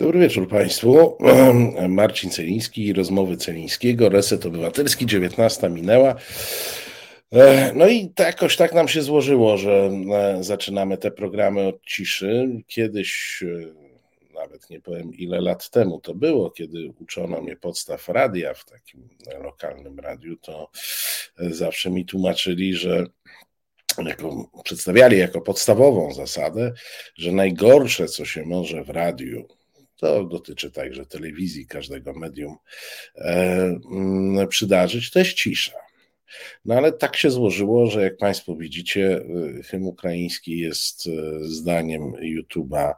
Dobry wieczór Państwu. Marcin Celiński, rozmowy Celińskiego, Reset Obywatelski, 19 minęła. E, no i jakoś tak nam się złożyło, że e, zaczynamy te programy od ciszy. Kiedyś, e, nawet nie powiem ile lat temu to było, kiedy uczono mnie podstaw radia w takim lokalnym radiu, to zawsze mi tłumaczyli, że jako, przedstawiali jako podstawową zasadę, że najgorsze, co się może w radiu to dotyczy także telewizji, każdego medium, e, przydarzyć, to jest cisza. No ale tak się złożyło, że jak Państwo widzicie, y, hymn ukraiński jest y, zdaniem YouTube'a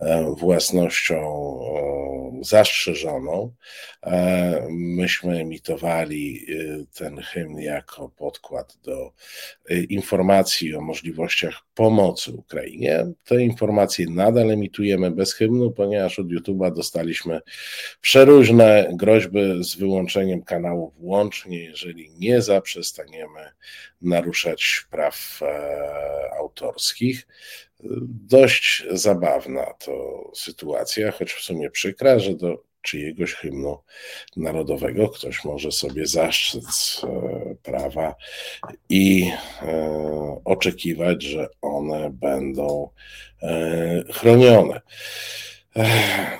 e, własnością zastrzeżoną. E, myśmy emitowali y, ten hymn jako podkład do informacji o możliwościach pomocy Ukrainie. Te informacje nadal emitujemy bez hymnu, ponieważ od YouTube'a dostaliśmy przeróżne groźby z wyłączeniem kanału włącznie, jeżeli nie zaprzestamy przestaniemy naruszać praw e, autorskich. Dość zabawna to sytuacja, choć w sumie przykra, że do czyjegoś hymnu narodowego ktoś może sobie zastrzec e, prawa i e, oczekiwać, że one będą chronione.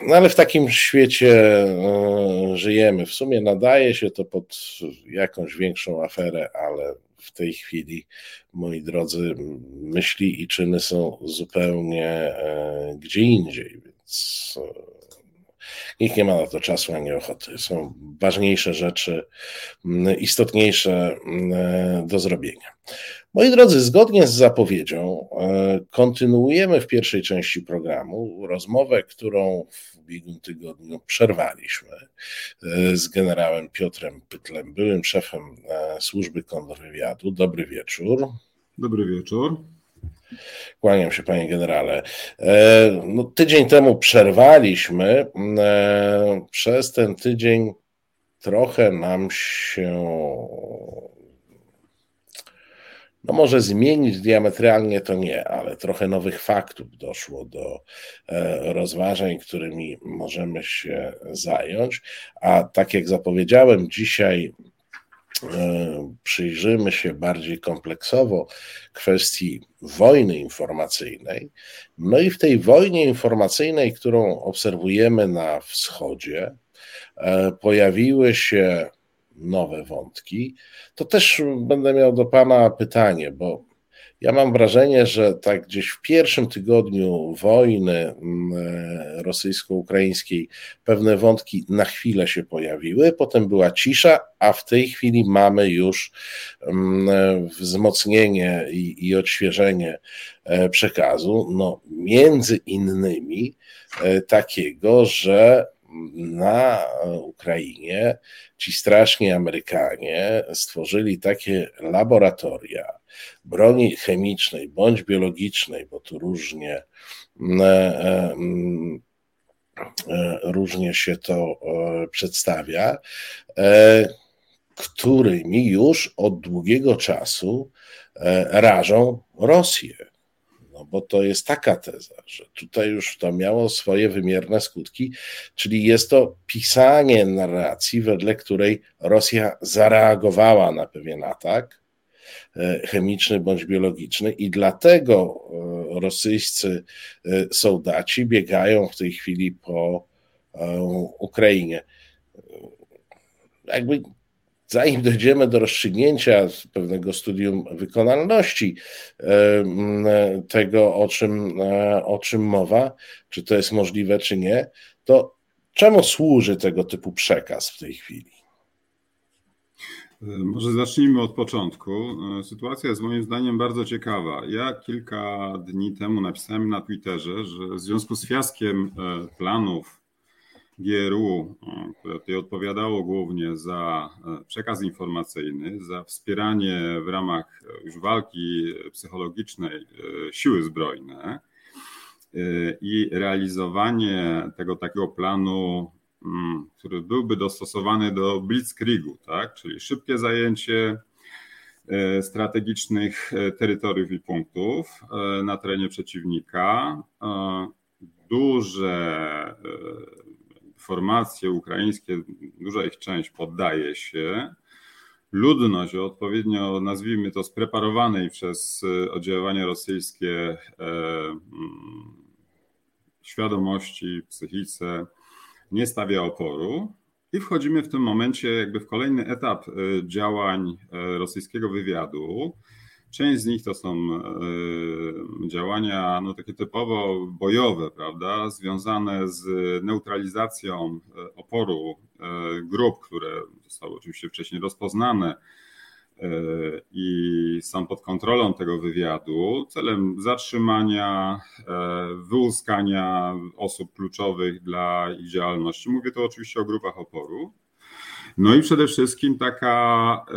No ale w takim świecie e, żyjemy. W sumie nadaje się to pod jakąś większą aferę, ale w tej chwili, moi drodzy, myśli i czyny są zupełnie e, gdzie indziej, więc e, Nikt nie ma na to czasu ani ochoty. Są ważniejsze rzeczy, istotniejsze do zrobienia. Moi drodzy, zgodnie z zapowiedzią, e, kontynuujemy w pierwszej części programu rozmowę, którą w ubiegłym tygodniu przerwaliśmy e, z generałem Piotrem Pytlem, byłym szefem e, służby kontrwywiadu. Dobry wieczór. Dobry wieczór. Kłaniam się, panie generale. No, tydzień temu przerwaliśmy. Przez ten tydzień trochę nam się no może zmienić diametralnie to nie, ale trochę nowych faktów doszło do e, rozważań, którymi możemy się zająć. A tak jak zapowiedziałem, dzisiaj e, przyjrzymy się bardziej kompleksowo kwestii wojny informacyjnej. No i w tej wojnie informacyjnej, którą obserwujemy na wschodzie, e, pojawiły się nowe wątki, to też będę miał do Pana pytanie, bo ja mam wrażenie, że tak gdzieś w pierwszym tygodniu wojny mm, e, rosyjsko-ukraińskiej pewne wątki na chwilę się pojawiły, potem była cisza, a w tej chwili mamy już mm, e, wzmocnienie i, i odświeżenie e, przekazu. No, między innymi takiego, że na Ukrainie ci straszni Amerykanie stworzyli takie laboratoria broni chemicznej bądź biologicznej, bo tu różnie, mm, e, mm, e, różnie się to e, przedstawia, którymi już od długiego czasu rażą Rosję. Bo to jest taka teza, że tutaj już to miało swoje wymierne skutki, czyli jest to pisanie narracji, wedle której Rosja zareagowała na pewien atak chemiczny bądź biologiczny i dlatego e, rosyjscy e, soldaci biegają w tej chwili po Ukrainie. Jakby zanim dojdziemy do rozstrzygnięcia pewnego studium wykonalności tego, o czym, e, o czym mowa, czy to jest możliwe, czy nie, to czemu służy tego typu przekaz w tej chwili? E, może zacznijmy od początku. E, sytuacja jest moim zdaniem bardzo ciekawa. Ja kilka dni temu napisałem na Twitterze, że w związku z fiaskiem planów GRU, które tutaj odpowiadało głównie za przekaz informacyjny, za wspieranie w ramach już walki psychologicznej siły zbrojne i realizowanie tego takiego planu, który byłby dostosowany do blitzkriegu, tak? czyli szybkie zajęcie strategicznych terytoriów i punktów na terenie przeciwnika, duże formacje ukraińskie, duża ich część poddaje się. Ludność odpowiednio, nazwijmy to, spreparowanej przez oddziaływania rosyjskie mm, świadomości, psychice, nie stawia oporu. I wchodzimy w tym momencie jakby w kolejny etap działań rosyjskiego wywiadu, Część z nich to są e, działania no, takie typowo bojowe, prawda, związane z neutralizacją e, oporu e, grup, które zostały oczywiście wcześniej rozpoznane i są pod kontrolą tego wywiadu celem zatrzymania, wyłuskania osób kluczowych dla ich działalności. Mówię tu oczywiście o grupach oporu. No i przede wszystkim taka e,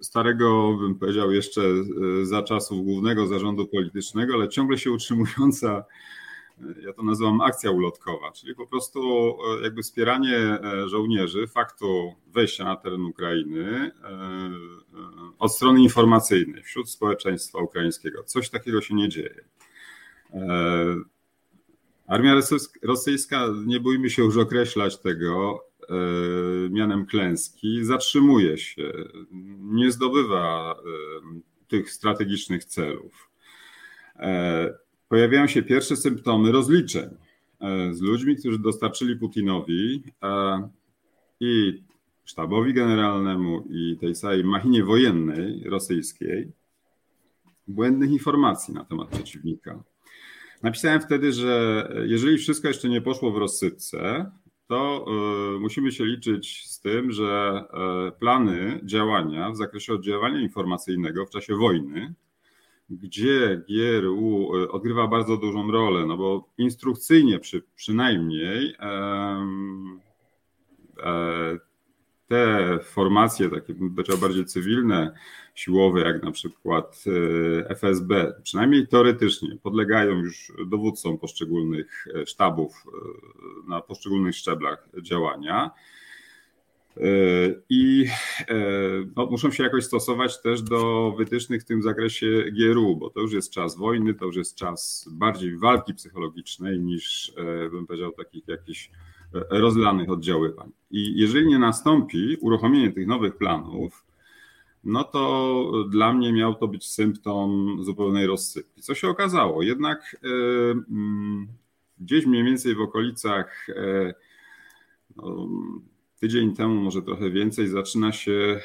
starego, bym powiedział, jeszcze e, za czasów głównego zarządu politycznego, ale ciągle się utrzymująca, e, ja to nazywam akcja ulotkowa, czyli po prostu jakby wspieranie żołnierzy faktu wejścia na teren Ukrainy od strony informacyjnej wśród społeczeństwa ukraińskiego. Coś takiego się nie dzieje. Armia rosyjska, nie bójmy się już określać tego, E, mianem klęski zatrzymuje się, nie zdobywa e, tych strategicznych celów. E, pojawiają się pierwsze symptomy rozliczeń z ludźmi, którzy dostarczyli Putinowi i sztabowi generalnemu i tej całej machinie wojennej rosyjskiej błędnych informacji na temat przeciwnika. Napisałem wtedy, że jeżeli wszystko jeszcze nie poszło w rozsypce, to e, musimy się liczyć z tym, że e, plany działania w zakresie oddziaływania informacyjnego w czasie wojny, gdzie GRU e, odgrywa bardzo dużą rolę, no bo instrukcyjnie przy, przynajmniej te formacje, takie bardziej cywilne, siłowe, jak na przykład e, FSB, przynajmniej teoretycznie podlegają już dowódcom poszczególnych e, sztabów e, na poszczególnych szczeblach działania. I no, muszą się jakoś stosować też do wytycznych w tym zakresie GRU, bo to już jest czas wojny, to już jest czas bardziej walki psychologicznej niż, bym powiedział, takich jakichś rozlanych oddziaływań. I jeżeli nie nastąpi uruchomienie tych nowych planów, no to dla mnie miał to być symptom zupełnej rozsypki. Co się okazało? Jednak e, mm, gdzieś mniej więcej w okolicach e, no, tydzień temu, może trochę więcej, zaczyna się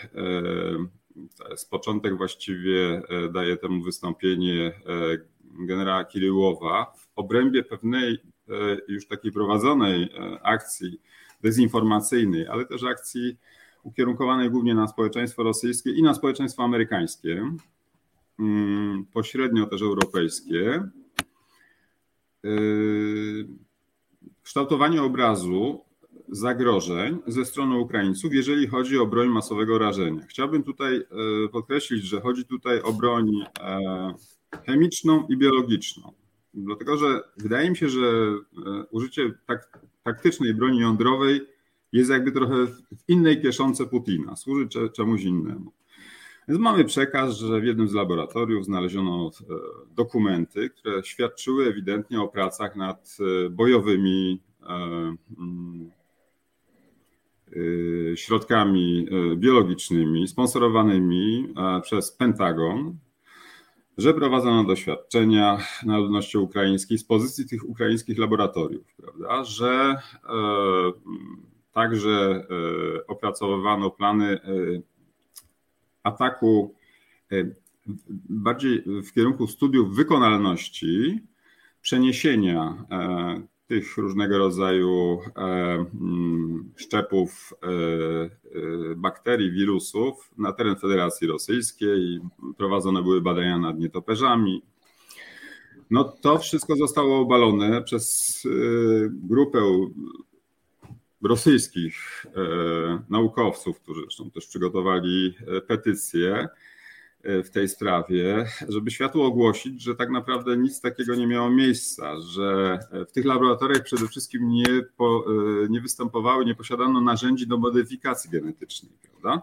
e, z początek właściwie daje temu wystąpienie generała Kiryłowa w obrębie pewnej już takiej prowadzonej akcji dezinformacyjnej, ale też akcji ukierunkowanej głównie na społeczeństwo rosyjskie i na społeczeństwo amerykańskie, mm, pośrednio też europejskie. Kształtowanie obrazu zagrożeń ze strony Ukraińców, jeżeli chodzi o broń masowego rażenia. Chciałbym tutaj yy, podkreślić, że chodzi tutaj o broń yy, chemiczną i biologiczną. Dlatego, że wydaje mi się, że użycie tak, taktycznej broni jądrowej jest jakby trochę w innej kieszonce Putina, służy czemuś innemu. Więc mamy przekaz, że w jednym z laboratoriów znaleziono e, dokumenty, które świadczyły ewidentnie o pracach nad e, bojowymi e, środkami biologicznymi sponsorowanymi przez Pentagon, że prowadzono doświadczenia na ludności ukraińskiej z pozycji tych ukraińskich laboratoriów, prawda, że Także e, opracowywano plany e, ataku e, bardziej w kierunku studiów wykonalności, przeniesienia tych różnego rodzaju mm, szczepów bakterii, wirusów na teren Federacji Rosyjskiej. Prowadzone były badania nad nietoperzami. No to wszystko zostało obalone przez grupę rosyjskich e, naukowców, którzy zresztą też przygotowali e, petycję e, w tej sprawie, żeby światu ogłosić, że tak naprawdę nic takiego nie miało miejsca, że w tych laboratoriach przede wszystkim nie, po, nie występowały, nie posiadano narzędzi do modyfikacji genetycznej, prawda?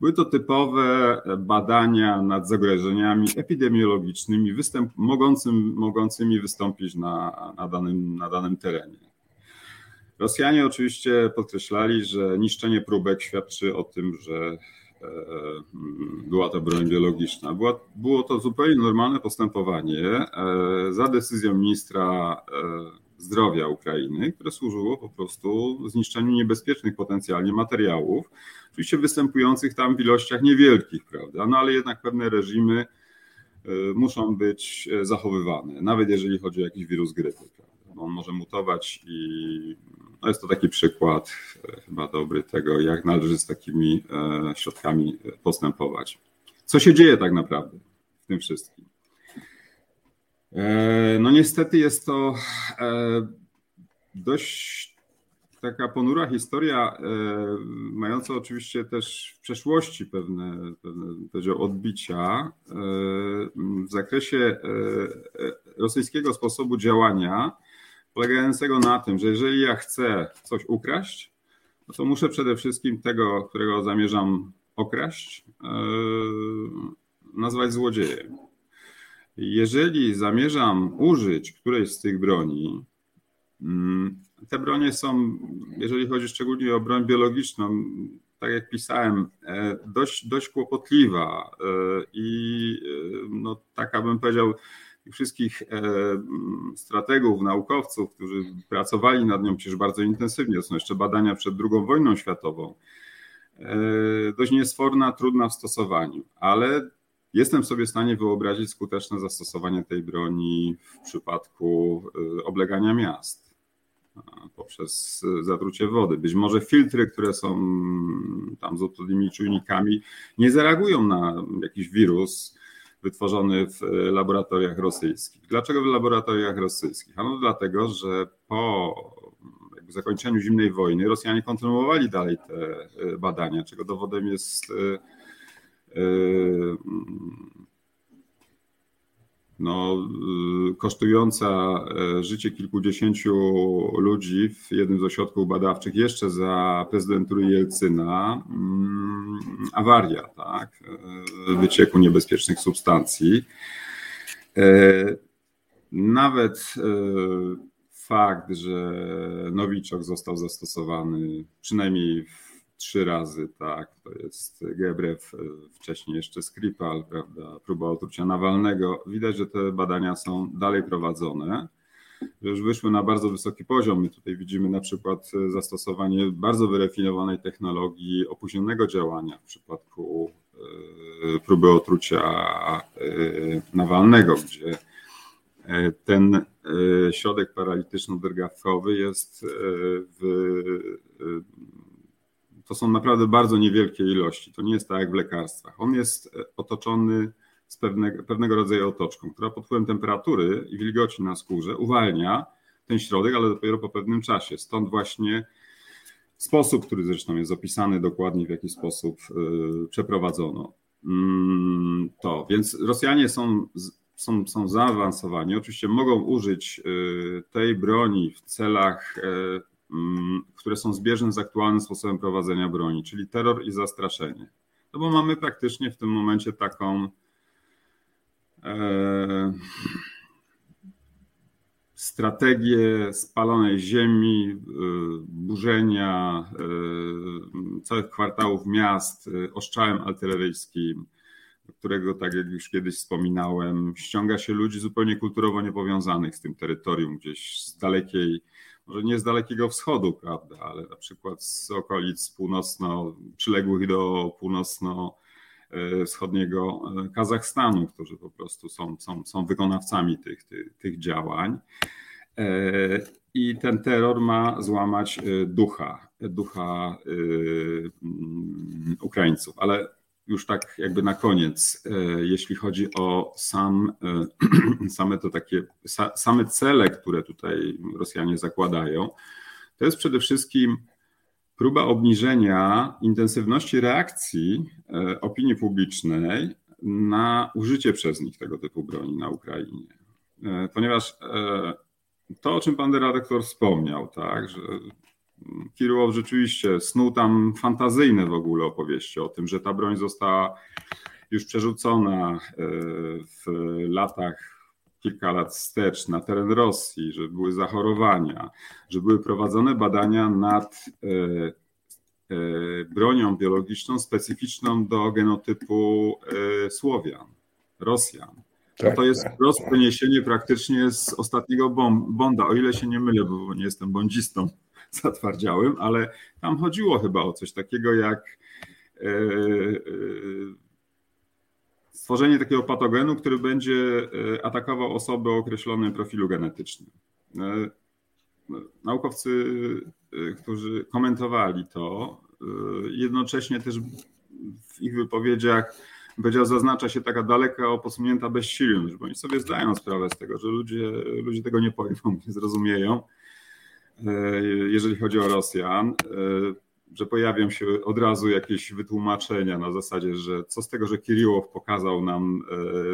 Były to typowe badania nad zagrożeniami epidemiologicznymi występ, mogącym, mogącymi wystąpić na, na, danym, na danym terenie. Rosjanie oczywiście podkreślali, że niszczenie próbek świadczy o tym, że była to broń biologiczna. Była, było to zupełnie normalne postępowanie za decyzją ministra zdrowia Ukrainy, które służyło po prostu zniszczeniu niebezpiecznych potencjalnie materiałów, oczywiście występujących tam w ilościach niewielkich, prawda? No ale jednak pewne reżimy e, muszą być e, zachowywane, nawet jeżeli chodzi o jakiś wirus grypy. Prawda? On może mutować i no jest to taki przykład e, chyba dobry tego, jak należy z takimi środkami postępować. Co się dzieje tak naprawdę w tym wszystkim? E, no niestety jest to e, dość taka ponura historia, e, mająca oczywiście też w przeszłości pewne, pewne odbicia w zakresie rosyjskiego sposobu działania, polegającego na tym, że jeżeli ja chcę coś ukraść, no to muszę przede wszystkim tego, którego zamierzam okraść, nazwać złodziejem. Jeżeli zamierzam użyć którejś z tych broni, mm, te bronie są, jeżeli chodzi szczególnie o broń biologiczną, tak jak pisałem, e, dość, dość kłopotliwa e, i e, no, taka bym powiedział, wszystkich strategów, naukowców, którzy pracowali nad nią przecież bardzo intensywnie, są jeszcze badania przed II wojną światową, dość niesforna, trudna w stosowaniu, ale Jestem sobie w stanie wyobrazić skuteczne zastosowanie tej broni w przypadku y, oblegania miast poprzez zatrucie wody. Być może filtry, które są tam z odpowiednimi czujnikami, nie zareagują na jakiś wirus wytworzony w laboratoriach rosyjskich. Dlaczego w laboratoriach rosyjskich? Ano dlatego, że po zakończeniu zimnej wojny Rosjanie kontynuowali dalej te y, badania, czego dowodem jest Yy, no, yy, kosztująca e, życie kilkudziesięciu ludzi w jednym z ośrodków badawczych jeszcze za prezydentury Jelcyna mm, awaria, tak, e, wycieku niebezpiecznych substancji. E, nawet fakt, że nowiczok został zastosowany przynajmniej w trzy razy, tak, to jest Gebrew, e, wcześniej jeszcze Skripal, prawda, próba otrucia Nawalnego. Widać, że te badania są dalej prowadzone, że już wyszły na bardzo wysoki poziom. My tutaj widzimy na przykład zastosowanie bardzo wyrafinowanej technologii opóźnionego działania w przypadku e, próby otrucia e, Nawalnego, gdzie ten środek paralityczno-drgawkowy jest w to są naprawdę bardzo niewielkie ilości. To nie jest tak jak w lekarstwach. On jest e, otoczony z pewnego, pewnego rodzaju otoczką, która pod wpływem temperatury i wilgoci na skórze uwalnia ten środek, ale dopiero po pewnym czasie. Stąd właśnie sposób, który zresztą jest opisany dokładnie, w jaki sposób yy, przeprowadzono yy, to. Więc Rosjanie są, są, są zaawansowani. Oczywiście mogą użyć yy, tej broni w celach Mm, które są zbieżne z aktualnym sposobem prowadzenia broni, czyli terror i zastraszenie. No bo mamy praktycznie w tym momencie taką e, strategię spalonej ziemi, e, burzenia e, całych kwartałów miast e, oszczałem artyleryjskim, którego, tak jak już kiedyś wspominałem, ściąga się ludzi zupełnie kulturowo niepowiązanych z tym terytorium, gdzieś z dalekiej może nie z Dalekiego Wschodu, prawda, ale na przykład z okolic północno, przyległych do północno-wschodniego e, Kazachstanu, którzy po prostu są, są, są wykonawcami tych, tych, tych działań. E, I ten terror ma złamać e, ducha, ducha Ukraińców. Ale już tak jakby na koniec, e, jeśli chodzi o sam, e, same to takie, same cele, które tutaj Rosjanie zakładają, to jest przede wszystkim próba obniżenia intensywności reakcji e, opinii publicznej na użycie przez nich tego typu broni na Ukrainie. Ponieważ to, o czym pan dyrektor wspomniał, tak, że Kiryłow rzeczywiście snuł tam fantazyjne w ogóle opowieści o tym, że ta broń została już przerzucona e, w latach kilka lat wstecz na teren Rosji, że były zachorowania, że były prowadzone badania nad bronią biologiczną specyficzną do genotypu Słowian, Rosjan. Tak, to jest tak, przeniesienie praktycznie z ostatniego Bonda, o ile się nie mylę, bo nie jestem bondzistą zatwardziałym, ale tam chodziło chyba o coś takiego jak e, e, stworzenie takiego patogenu, który będzie e, atakował osoby o określonym profilu genetycznym. Naukowcy, którzy komentowali to, jednocześnie też w ich wypowiedziach powiedział, zaznacza się taka daleka posunięta bezsilność, bo oni sobie zdają sprawę z tego, że ludzie, ludzie tego nie pojmą, nie zrozumieją, jeżeli chodzi o Rosjan, e, że pojawią się od razu jakieś wytłumaczenia na zasadzie, że co z tego, że Kiriłow pokazał nam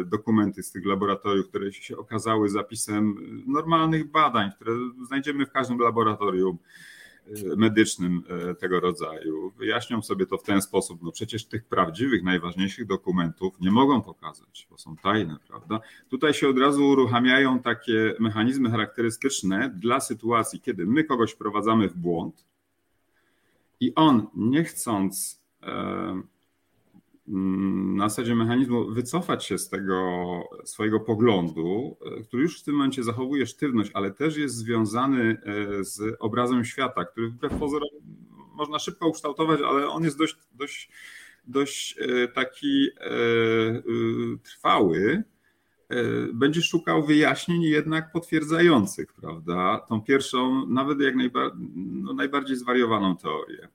e, dokumenty z tych laboratoriów, które się okazały zapisem normalnych badań, które znajdziemy w każdym laboratorium medycznym e, tego rodzaju. Wyjaśnią sobie to w ten sposób, no przecież tych prawdziwych, najważniejszych dokumentów nie mogą pokazać, bo są tajne, prawda? Tutaj się od razu uruchamiają takie mechanizmy charakterystyczne dla sytuacji, kiedy my kogoś wprowadzamy w błąd i on nie chcąc e, na zasadzie mechanizmu wycofać się z tego swojego poglądu, e, który już w tym momencie zachowuje sztywność, ale też jest związany e, z obrazem świata, który wbrew pozorom można szybko ukształtować, ale on jest dość, dość, dość e, taki trwały, będzie szukał wyjaśnień jednak potwierdzających, prawda, tą pierwszą, nawet jak najba, no, najbardziej zwariowaną teorię.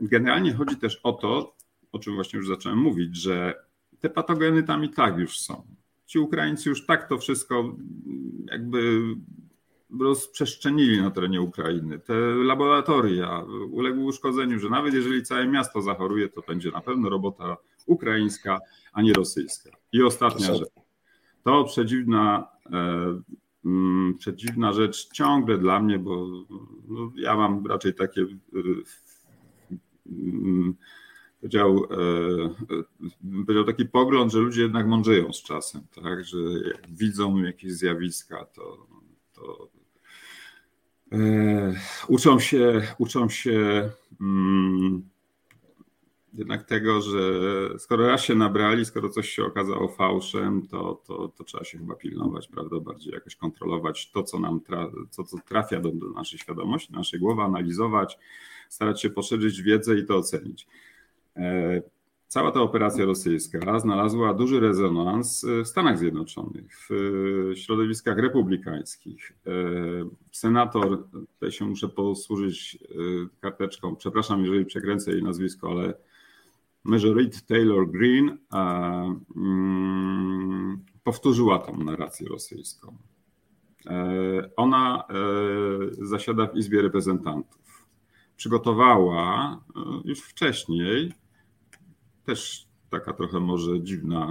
Generalnie chodzi też o to, o czym właśnie już zacząłem mówić, że te patogeny tam i tak już są. Ci Ukraińcy już tak to wszystko jakby rozprzestrzenili na terenie Ukrainy. Te laboratoria uległy uszkodzeniu, że nawet jeżeli całe miasto zachoruje, to będzie na pewno robota ukraińska, a nie rosyjska. I ostatnia rzecz. To przedziwna, e, mm, przedziwna rzecz ciągle dla mnie, bo no, ja mam raczej takie e, e, powiedział taki pogląd, że ludzie jednak mądrzeją z czasem, tak? że jak widzą jakieś zjawiska, to, to e, uczą się, uczą się mm, jednak tego, że skoro raz się nabrali, skoro coś się okazało fałszem, to, to, to trzeba się chyba pilnować, prawda? Bardziej jakoś kontrolować to, co nam tra, co, co trafia do, do naszej świadomości, do naszej głowy, analizować, starać się poszerzyć wiedzę i to ocenić. E, cała ta operacja rosyjska znalazła duży rezonans w Stanach Zjednoczonych, w środowiskach republikańskich. E, senator, tutaj się muszę posłużyć e, karteczką, przepraszam, jeżeli przekręcę jej nazwisko, ale Majority Taylor Green mm, powtórzyła tą narrację rosyjską. Ona zasiada w Izbie Reprezentantów. Przygotowała już wcześniej też taka trochę może dziwna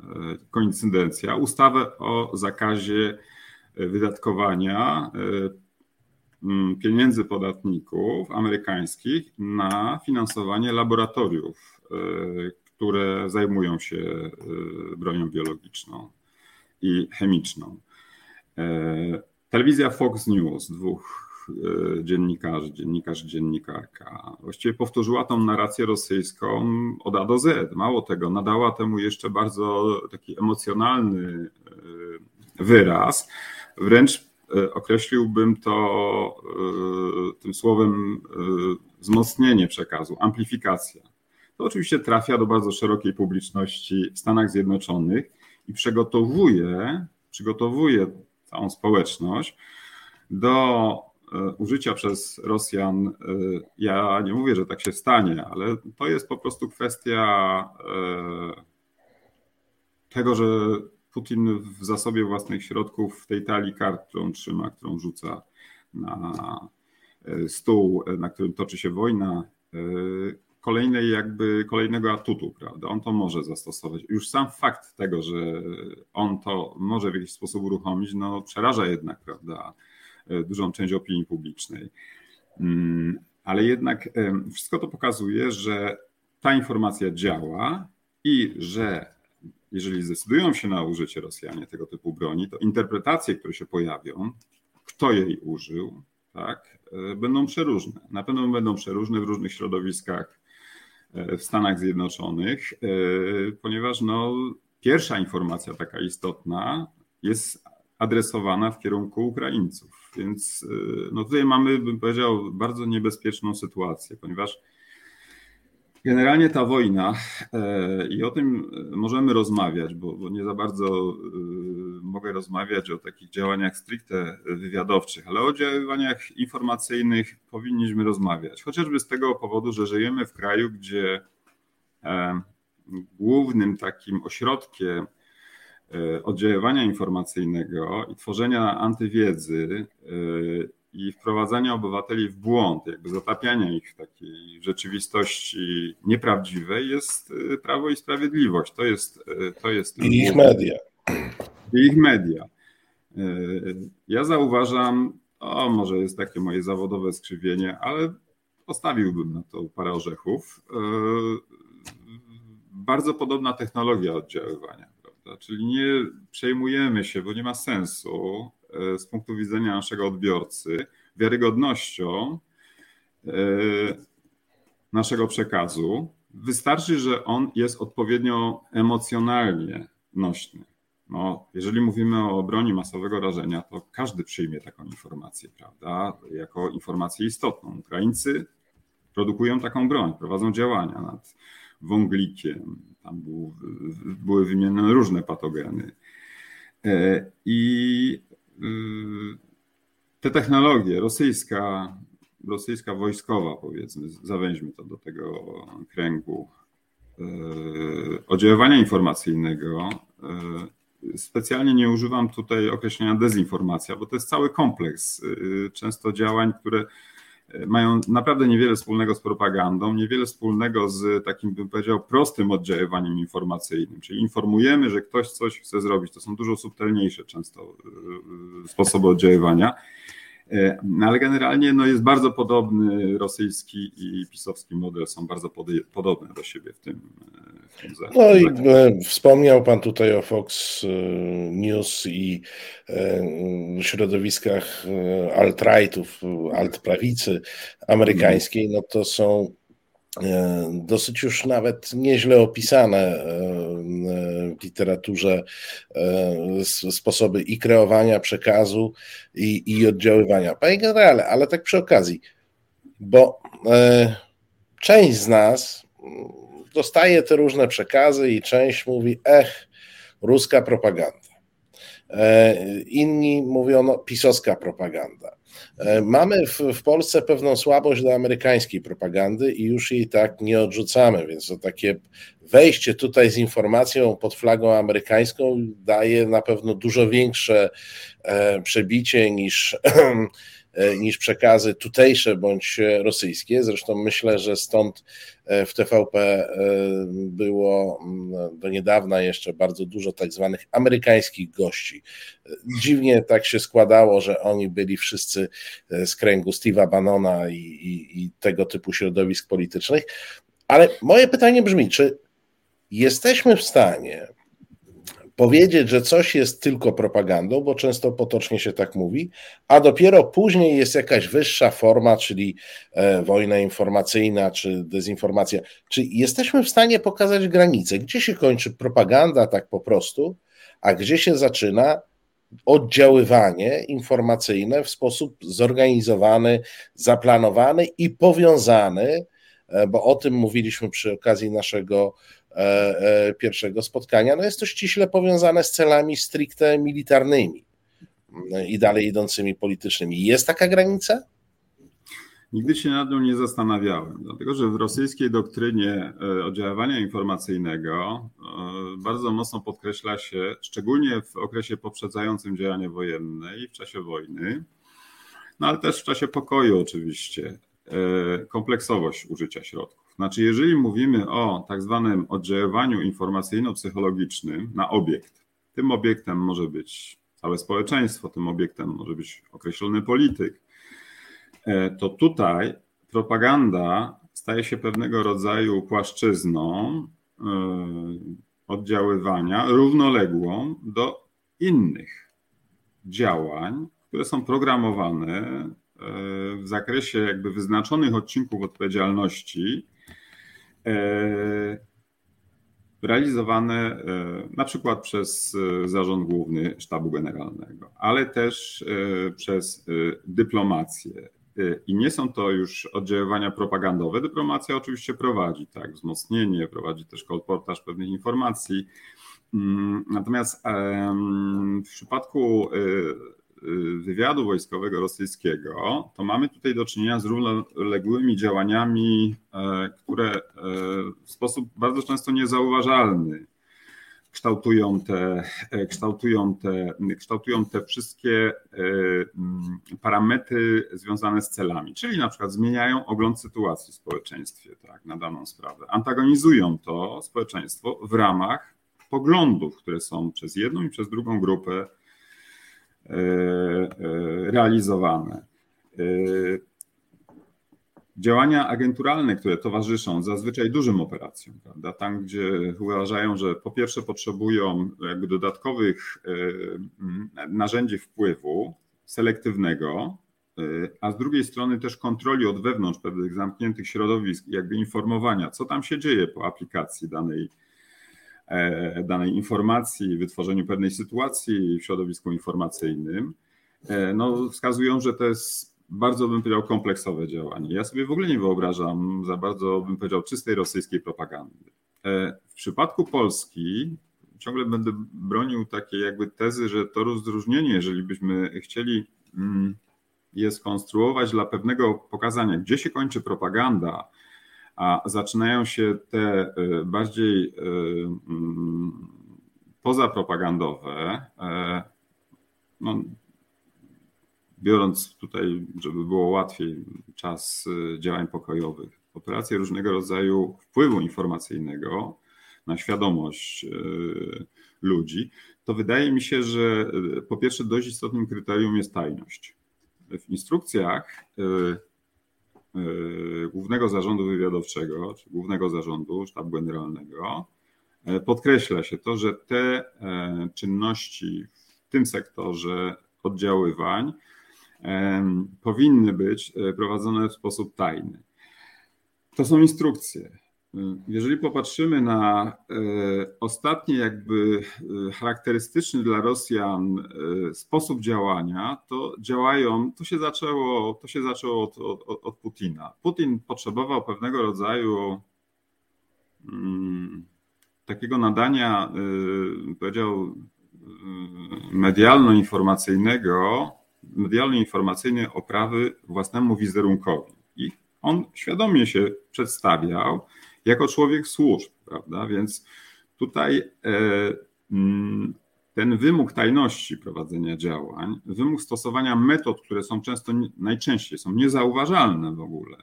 e, koincydencja, ustawę o zakazie e, wydatkowania e, pieniędzy podatników amerykańskich na finansowanie laboratoriów, które zajmują się bronią biologiczną i chemiczną. Telewizja Fox News, dwóch dziennikarzy, dziennikarz, dziennikarka. Właściwie powtórzyła tą narrację rosyjską od A do Z. Mało tego, nadała temu jeszcze bardzo taki emocjonalny e, wyraz. Wręcz e, określiłbym to tym słowem wzmocnienie przekazu, amplifikacja. To oczywiście trafia do bardzo szerokiej publiczności w Stanach Zjednoczonych i przygotowuje, przygotowuje całą społeczność do E, użycia przez Rosjan, e, ja nie mówię, że tak się stanie, ale to jest po prostu kwestia e, tego, że Putin w zasobie własnych środków w tej talii kart, którą trzyma, którą rzuca na stół, na którym toczy się wojna, kolejnej jakby kolejnego atutu, prawda? On to może zastosować. Już sam fakt tego, że on to może w jakiś sposób uruchomić, no przeraża jednak, prawda? E, dużą część opinii publicznej. Mm, ale jednak wszystko to pokazuje, że ta informacja działa i że jeżeli zdecydują się na użycie Rosjanie tego typu broni, to interpretacje, które się pojawią, kto jej użył, tak, e, będą przeróżne. Na pewno będą przeróżne w różnych środowiskach w Stanach Zjednoczonych, ponieważ no, pierwsza informacja taka istotna jest adresowana w kierunku Ukraińców. Więc no tutaj mamy, bym powiedział, bardzo niebezpieczną sytuację, ponieważ Generalnie ta wojna e, i o tym możemy rozmawiać, bo, bo, nie za bardzo e, mogę rozmawiać o takich działaniach stricte wywiadowczych, ale o działaniach informacyjnych powinniśmy rozmawiać. Chociażby z tego powodu, że żyjemy w kraju, gdzie e, głównym takim ośrodkiem oddziaływania informacyjnego i tworzenia antywiedzy i wprowadzania obywateli w błąd, jakby zatapiania ich w takiej rzeczywistości nieprawdziwej jest y, Prawo i Sprawiedliwość. To jest, to jest I ich media. I ich media. Ja zauważam, o może jest takie moje zawodowe skrzywienie, ale postawiłbym na to parę orzechów. Bardzo podobna technologia oddziaływania? Czyli nie przejmujemy się, bo nie ma sensu E, z punktu widzenia naszego odbiorcy wiarygodnością e, naszego przekazu. Wystarczy, że on jest odpowiednio emocjonalnie nośny. No, jeżeli mówimy o broni masowego rażenia, to każdy przyjmie taką informację, prawda, jako informację istotną. Ukraińcy produkują taką broń, prowadzą działania nad wąglikiem, tam był, były wymienione różne patogeny. E, I Y, te technologie, rosyjska, rosyjska wojskowa, powiedzmy, zawęźmy to do tego kręgu y, oddziaływania informacyjnego. Y, specjalnie nie używam tutaj określenia dezinformacja, bo to jest cały kompleks często działań, które mają naprawdę niewiele wspólnego z propagandą, niewiele wspólnego z takim, bym powiedział, prostym oddziaływaniem informacyjnym, czyli informujemy, że ktoś coś chce zrobić. To są dużo subtelniejsze często y, y, sposoby oddziaływania. E, no ale generalnie no, jest bardzo podobny rosyjski i pisowski model, są bardzo podobne do siebie w tym, w tym No i e, wspomniał Pan tutaj o Fox e, News i środowiskach alt-rightów, alt-prawicy amerykańskiej, no to są E, dosyć już nawet nieźle opisane e, w literaturze e, sposoby i kreowania przekazu, i, i oddziaływania. Panie generale, ale tak przy okazji, bo część z nas dostaje te różne przekazy i część mówi, ech, ruska propaganda. Inni mówią, no, pisowska propaganda. E, mamy w, w, Polsce pewną słabość do amerykańskiej propagandy i już jej tak nie odrzucamy, więc to takie wejście tutaj z informacją pod flagą amerykańską daje na pewno dużo większe e, przebicie niż E, niż przekazy tutejsze bądź rosyjskie. Zresztą myślę, że stąd e, w TVP e, było mm, do niedawna jeszcze bardzo dużo tak zwanych amerykańskich gości. Dziwnie tak się składało, że oni byli wszyscy z kręgu Steve'a Bannona i, i, i tego typu środowisk politycznych. Ale moje pytanie brzmi, czy jesteśmy w stanie powiedzieć, że coś jest tylko propagandą, bo często potocznie się tak mówi, a dopiero później jest jakaś wyższa forma, czyli e, wojna informacyjna czy dezinformacja. Czy jesteśmy w stanie pokazać granicę, gdzie się kończy propaganda tak po prostu, a gdzie się zaczyna oddziaływanie informacyjne w sposób zorganizowany, zaplanowany i powiązany, e, bo o tym mówiliśmy przy okazji naszego pierwszego spotkania, no jest to ściśle powiązane z celami stricte militarnymi i dalej idącymi politycznymi. Jest taka granica? Nigdy się nad nią nie zastanawiałem, dlatego że w rosyjskiej doktrynie e, oddziaływania informacyjnego bardzo mocno podkreśla się, szczególnie w okresie poprzedzającym działania wojenne i w czasie wojny, no ale też w czasie pokoju oczywiście, kompleksowość użycia środków. Znaczy, jeżeli mówimy o tak zwanym oddziaływaniu informacyjno-psychologicznym na obiekt, tym obiektem może być całe społeczeństwo, tym obiektem może być określony polityk, e, to tutaj propaganda staje się pewnego rodzaju płaszczyzną, e, oddziaływania równoległą do innych działań, które są programowane e, w zakresie jakby wyznaczonych odcinków odpowiedzialności, realizowane e, na przykład przez Zarząd Główny Sztabu Generalnego, ale też przez dyplomację. I nie są to już oddziaływania propagandowe. Dyplomacja oczywiście prowadzi tak, wzmocnienie, prowadzi też kolportaż pewnych informacji. Mm, natomiast w przypadku wywiadu wojskowego rosyjskiego, to mamy tutaj do czynienia z równoległymi działaniami, e, które e, w sposób bardzo często niezauważalny kształtują te, e, kształtują te, kształtują te wszystkie parametry związane z celami, czyli na przykład zmieniają ogląd sytuacji w społeczeństwie tak, na daną sprawę. Antagonizują to społeczeństwo w ramach poglądów, które są przez jedną i przez drugą grupę realizowane. E, działania agenturalne, które towarzyszą zazwyczaj dużym operacjom, prawda? tam gdzie uważają, że po pierwsze potrzebują jakby dodatkowych narzędzi wpływu selektywnego, a z drugiej strony też kontroli od wewnątrz pewnych zamkniętych środowisk, jakby informowania, co tam się dzieje po aplikacji danej E, danej informacji, wytworzeniu pewnej sytuacji w środowisku informacyjnym, e, no, wskazują, że to jest bardzo, bym powiedział, kompleksowe działanie. Ja sobie w ogóle nie wyobrażam za bardzo, bym powiedział, czystej rosyjskiej propagandy. E, w przypadku Polski ciągle będę bronił takiej jakby tezy, że to rozróżnienie, jeżeli byśmy chcieli mm, je skonstruować dla pewnego pokazania, gdzie się kończy propaganda, a zaczynają się te y, bardziej y, mm, pozapropagandowe, e, no, biorąc tutaj, żeby było łatwiej, czas działań pokojowych, operacje różnego rodzaju wpływu informacyjnego na świadomość ludzi, to wydaje mi się, że po pierwsze dość istotnym kryterium jest tajność. W instrukcjach E, Głównego Zarządu Wywiadowczego, czy Głównego Zarządu Sztabu Generalnego, e, podkreśla się to, że te e, czynności w tym sektorze oddziaływań powinny być prowadzone w sposób tajny. To są instrukcje. Jeżeli popatrzymy na e, ostatni, jakby e, charakterystyczny dla Rosjan e, sposób działania, to działają, to się zaczęło, to się zaczęło od, od, od Putina. Putin potrzebował pewnego rodzaju mm, takiego nadania, powiedział, medialno-informacyjnego, medialno-informacyjnej oprawy własnemu wizerunkowi. I on świadomie się przedstawiał, jako człowiek służb, prawda? Więc tutaj e, mm, ten wymóg tajności prowadzenia działań, wymóg stosowania metod, które są często, najczęściej są niezauważalne w ogóle.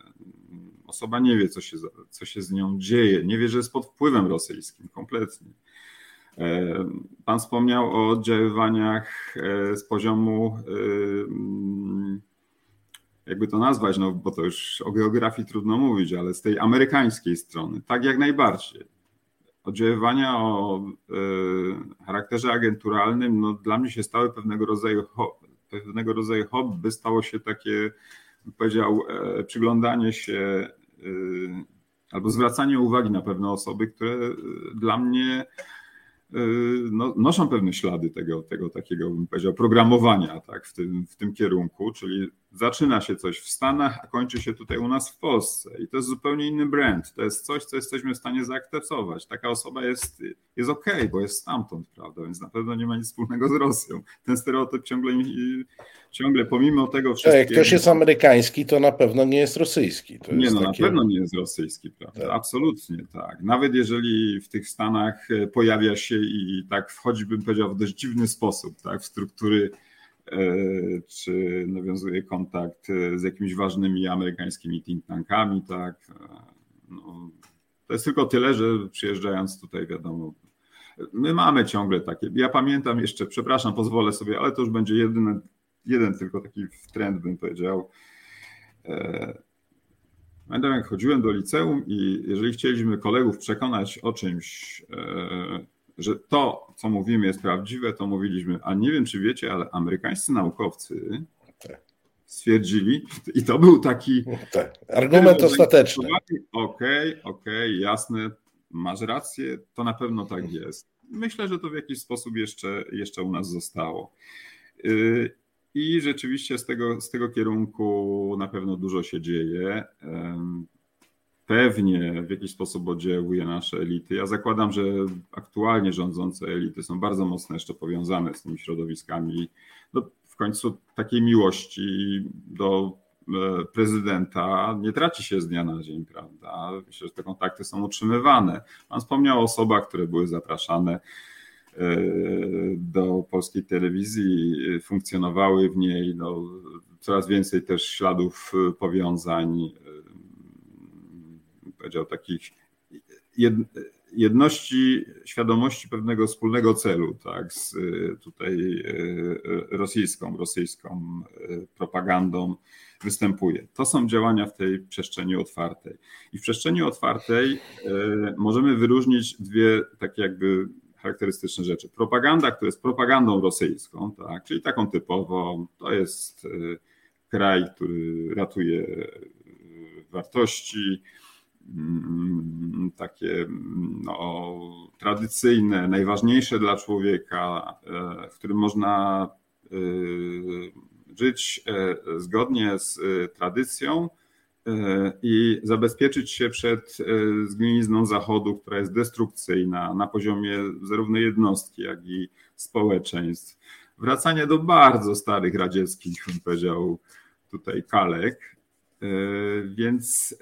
Osoba nie wie, co się, co się z nią dzieje, nie wie, że jest pod wpływem rosyjskim kompletnie. E, pan wspomniał o oddziaływaniach e, z poziomu mm, jakby to nazwać, no bo to już o geografii trudno mówić, ale z tej amerykańskiej strony, tak jak najbardziej. Oddziaływania o y, charakterze agenturalnym, no dla mnie się stały pewnego rodzaju, pewnego rodzaju hobby, stało się takie, powiedział, e, przyglądanie się y, albo zwracanie uwagi na pewne osoby, które dla mnie no, noszą pewne ślady tego, tego takiego, bym powiedział, programowania tak, w, tym, w tym kierunku, czyli zaczyna się coś w Stanach, a kończy się tutaj u nas w Polsce. I to jest zupełnie inny brand. To jest coś, co jesteśmy w stanie zaakceptować. Taka osoba jest, jest okej, okay, bo jest stamtąd, prawda? Więc na pewno nie ma nic wspólnego z Rosją. Ten stereotyp ciągle, ciągle pomimo tego wszystkiego. Jak ktoś jest amerykański, to na pewno nie jest rosyjski. To nie, no takie... na pewno nie jest rosyjski, prawda? Tak. Absolutnie tak. Nawet jeżeli w tych Stanach pojawia się i tak wchodzi, bym powiedział, w dość dziwny sposób, tak, w struktury e, czy nawiązuje kontakt e, z jakimiś ważnymi amerykańskimi think tankami, tak. E, no, to jest tylko tyle, że przyjeżdżając tutaj, wiadomo, my mamy ciągle takie. Ja pamiętam jeszcze, przepraszam, pozwolę sobie, ale to już będzie jedyny, jeden tylko taki trend, bym powiedział. Pamiętam, jak chodziłem do liceum i jeżeli chcieliśmy kolegów przekonać o czymś, e, że to, co mówimy, jest prawdziwe, to mówiliśmy, a nie wiem, czy wiecie, ale amerykańscy naukowcy stwierdzili, i to był taki. Tak. Argument ostateczny. Okej, okay, okej, okay, jasne, masz rację, to na pewno tak jest. Myślę, że to w jakiś sposób jeszcze, jeszcze u nas zostało. Y, I rzeczywiście z tego, z tego kierunku na pewno dużo się dzieje. Pewnie w jakiś sposób oddziałuje nasze elity. Ja zakładam, że aktualnie rządzące elity są bardzo mocno jeszcze powiązane z tymi środowiskami. No, w końcu takiej miłości do e, prezydenta nie traci się z dnia na dzień, prawda? Myślę, że te kontakty są utrzymywane. Pan wspomniał o osobach, które były zapraszane e, do polskiej telewizji, funkcjonowały w niej. No, coraz więcej też śladów powiązań powiedział, takich jedności, świadomości pewnego wspólnego celu, tak, z tutaj e, rosyjską, rosyjską e, propagandą występuje. To są działania w tej przestrzeni otwartej. I w przestrzeni otwartej e, możemy wyróżnić dwie takie jakby charakterystyczne rzeczy. Propaganda, która jest propagandą rosyjską, tak, czyli taką typową, to jest kraj, który ratuje wartości, takie no, tradycyjne, najważniejsze dla człowieka, e, w którym można e, żyć e, zgodnie z tradycją i zabezpieczyć się przed zgnilizną Zachodu, która jest destrukcyjna na poziomie zarówno jednostki, jak i społeczeństw. Wracanie do bardzo starych radzieckich, bym powiedział, tutaj kalek. Więc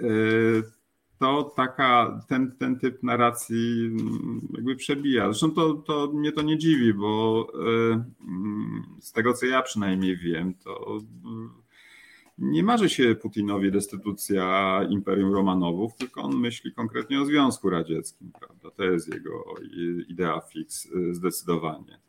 to taka, ten, ten typ narracji mm, jakby przebija. Zresztą to, to mnie to nie dziwi, bo e, mm, z tego co ja przynajmniej wiem, to mm, nie marzy się Putinowi destytucja Imperium Romanowów, tylko on myśli konkretnie o Związku Radzieckim, prawda? To jest jego idea fix e, zdecydowanie.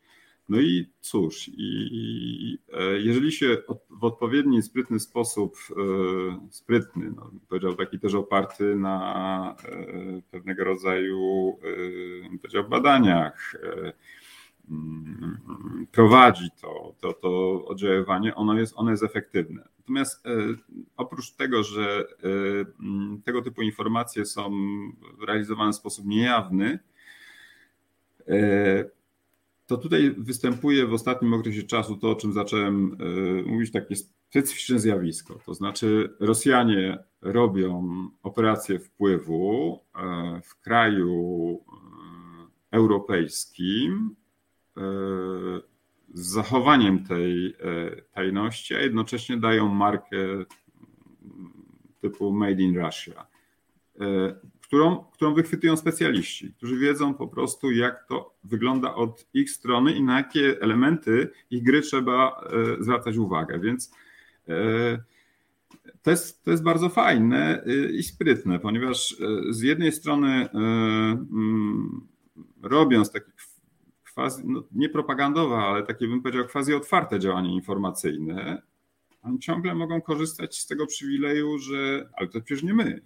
No i cóż, i, e, jeżeli się w odpowiedni, sprytny sposób, e, sprytny, no, powiedział taki też oparty na e, pewnego rodzaju powiedział, badaniach, mm, prowadzi to, to, to oddziaływanie, ono jest, ono jest efektywne. Natomiast oprócz tego, że mm, tego typu informacje są realizowane w sposób niejawny, to tutaj występuje w ostatnim okresie czasu to, o czym zacząłem e, mówić, takie specyficzne zjawisko. To znaczy, Rosjanie robią operację wpływu e, w kraju e, europejskim z zachowaniem tej tajności, a jednocześnie dają markę typu Made in Russia którą, którą wychwytują specjaliści, którzy wiedzą po prostu, jak to wygląda od ich strony i na jakie elementy ich gry trzeba e, zwracać uwagę. Więc e, to jest, to jest bardzo fajne e, i sprytne, ponieważ z jednej strony mm, robiąc takie quasi, no nie propagandowe, ale takie bym powiedział quasi otwarte działanie informacyjne, oni ciągle mogą korzystać z tego przywileju, że ale to przecież nie my.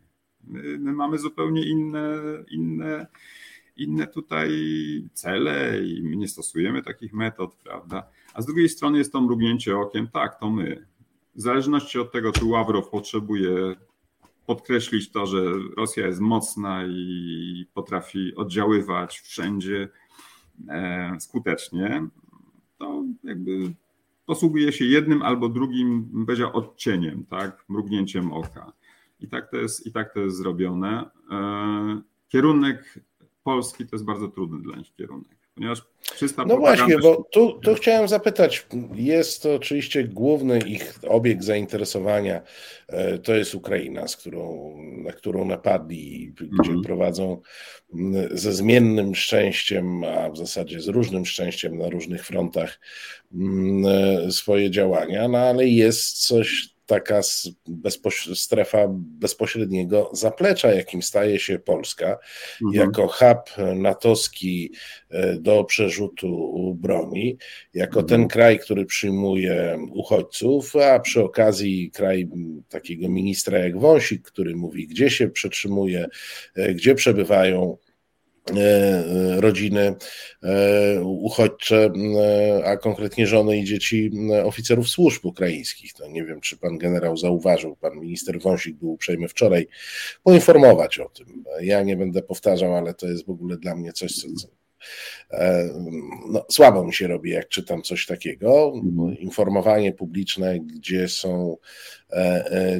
My, my mamy zupełnie inne, inne, inne tutaj cele i my nie stosujemy takich metod, prawda? A z drugiej strony jest to mrugnięcie okiem, tak, to my. W zależności od tego, czy Ławrow potrzebuje podkreślić to, że Rosja jest mocna i potrafi oddziaływać wszędzie e, skutecznie, to jakby posługuje się jednym albo drugim, będzie odcieniem, tak, mrugnięciem oka. I tak to jest, i tak to jest zrobione. E, kierunek polski to jest bardzo trudny dla nich kierunek. Ponieważ czysta no właśnie, bo tu, tu chciałem zapytać, jest to oczywiście główny ich obiekt zainteresowania, e, to jest Ukraina, z którą, na którą napadli, gdzie mhm. prowadzą ze zmiennym szczęściem, a w zasadzie z różnym szczęściem na różnych frontach e, swoje działania, no ale jest coś taka bezpoś strefa bezpośredniego zaplecza, jakim staje się Polska, mhm. jako hub natowski e, do przerzutu broni, jako mhm. ten kraj, który przyjmuje uchodźców, a przy okazji kraj takiego ministra jak Wąsik, który mówi, gdzie się przetrzymuje, e, gdzie przebywają rodziny e, uchodźcze, e, a konkretnie żony i dzieci oficerów służb ukraińskich. To nie wiem, czy pan generał zauważył, pan minister Wąsik był uprzejmy wczoraj poinformować o tym. Ja nie będę powtarzał, ale to jest w ogóle dla mnie coś, co, no, słabo mi się robi, jak czytam coś takiego. Mhm. Informowanie publiczne, gdzie są,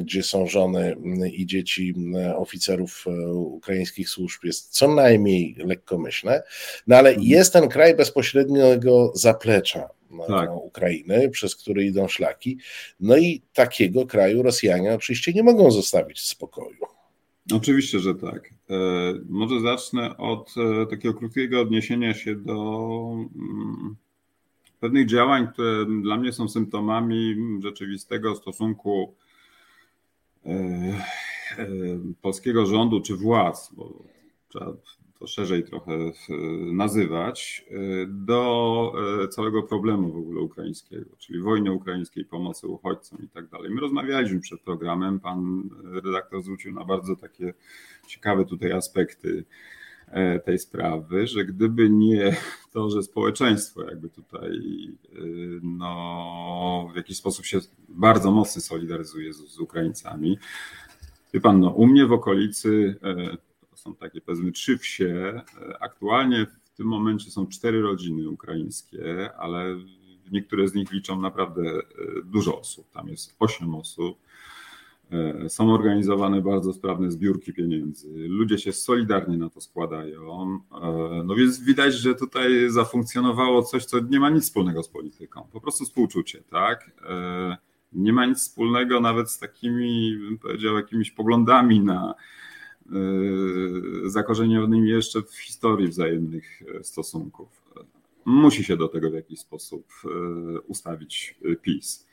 gdzie są żony i dzieci oficerów ukraińskich służb, jest co najmniej lekkomyślne, no ale mhm. jest ten kraj bezpośredniego zaplecza tak. Ukrainy, przez który idą szlaki. No i takiego kraju Rosjanie oczywiście nie mogą zostawić w spokoju. Oczywiście, że tak. E, może zacznę od e, takiego krótkiego odniesienia się do mm, pewnych działań, które dla mnie są symptomami rzeczywistego stosunku e, polskiego rządu czy władz, bo trzeba to szerzej trochę nazywać, do całego problemu w ogóle ukraińskiego, czyli wojny ukraińskiej, pomocy uchodźcom i tak dalej. My rozmawialiśmy przed programem, pan redaktor zwrócił na bardzo takie ciekawe tutaj aspekty e, tej sprawy, że gdyby nie to, że społeczeństwo jakby tutaj e, no, w jakiś sposób się bardzo mocno solidaryzuje z, z Ukraińcami. Wie pan, no, u mnie w okolicy e, są takie powiedzmy trzy wsie. Aktualnie w tym momencie są cztery rodziny ukraińskie, ale niektóre z nich liczą naprawdę dużo osób. Tam jest osiem osób. E, są organizowane bardzo sprawne zbiórki pieniędzy. Ludzie się solidarnie na to składają. E, no więc widać, że tutaj zafunkcjonowało coś, co nie ma nic wspólnego z polityką. Po prostu współczucie, tak? E, nie ma nic wspólnego nawet z takimi, bym powiedział, jakimiś poglądami na zakorzenionymi jeszcze w historii wzajemnych stosunków. Musi się do tego w jakiś sposób ustawić PiS.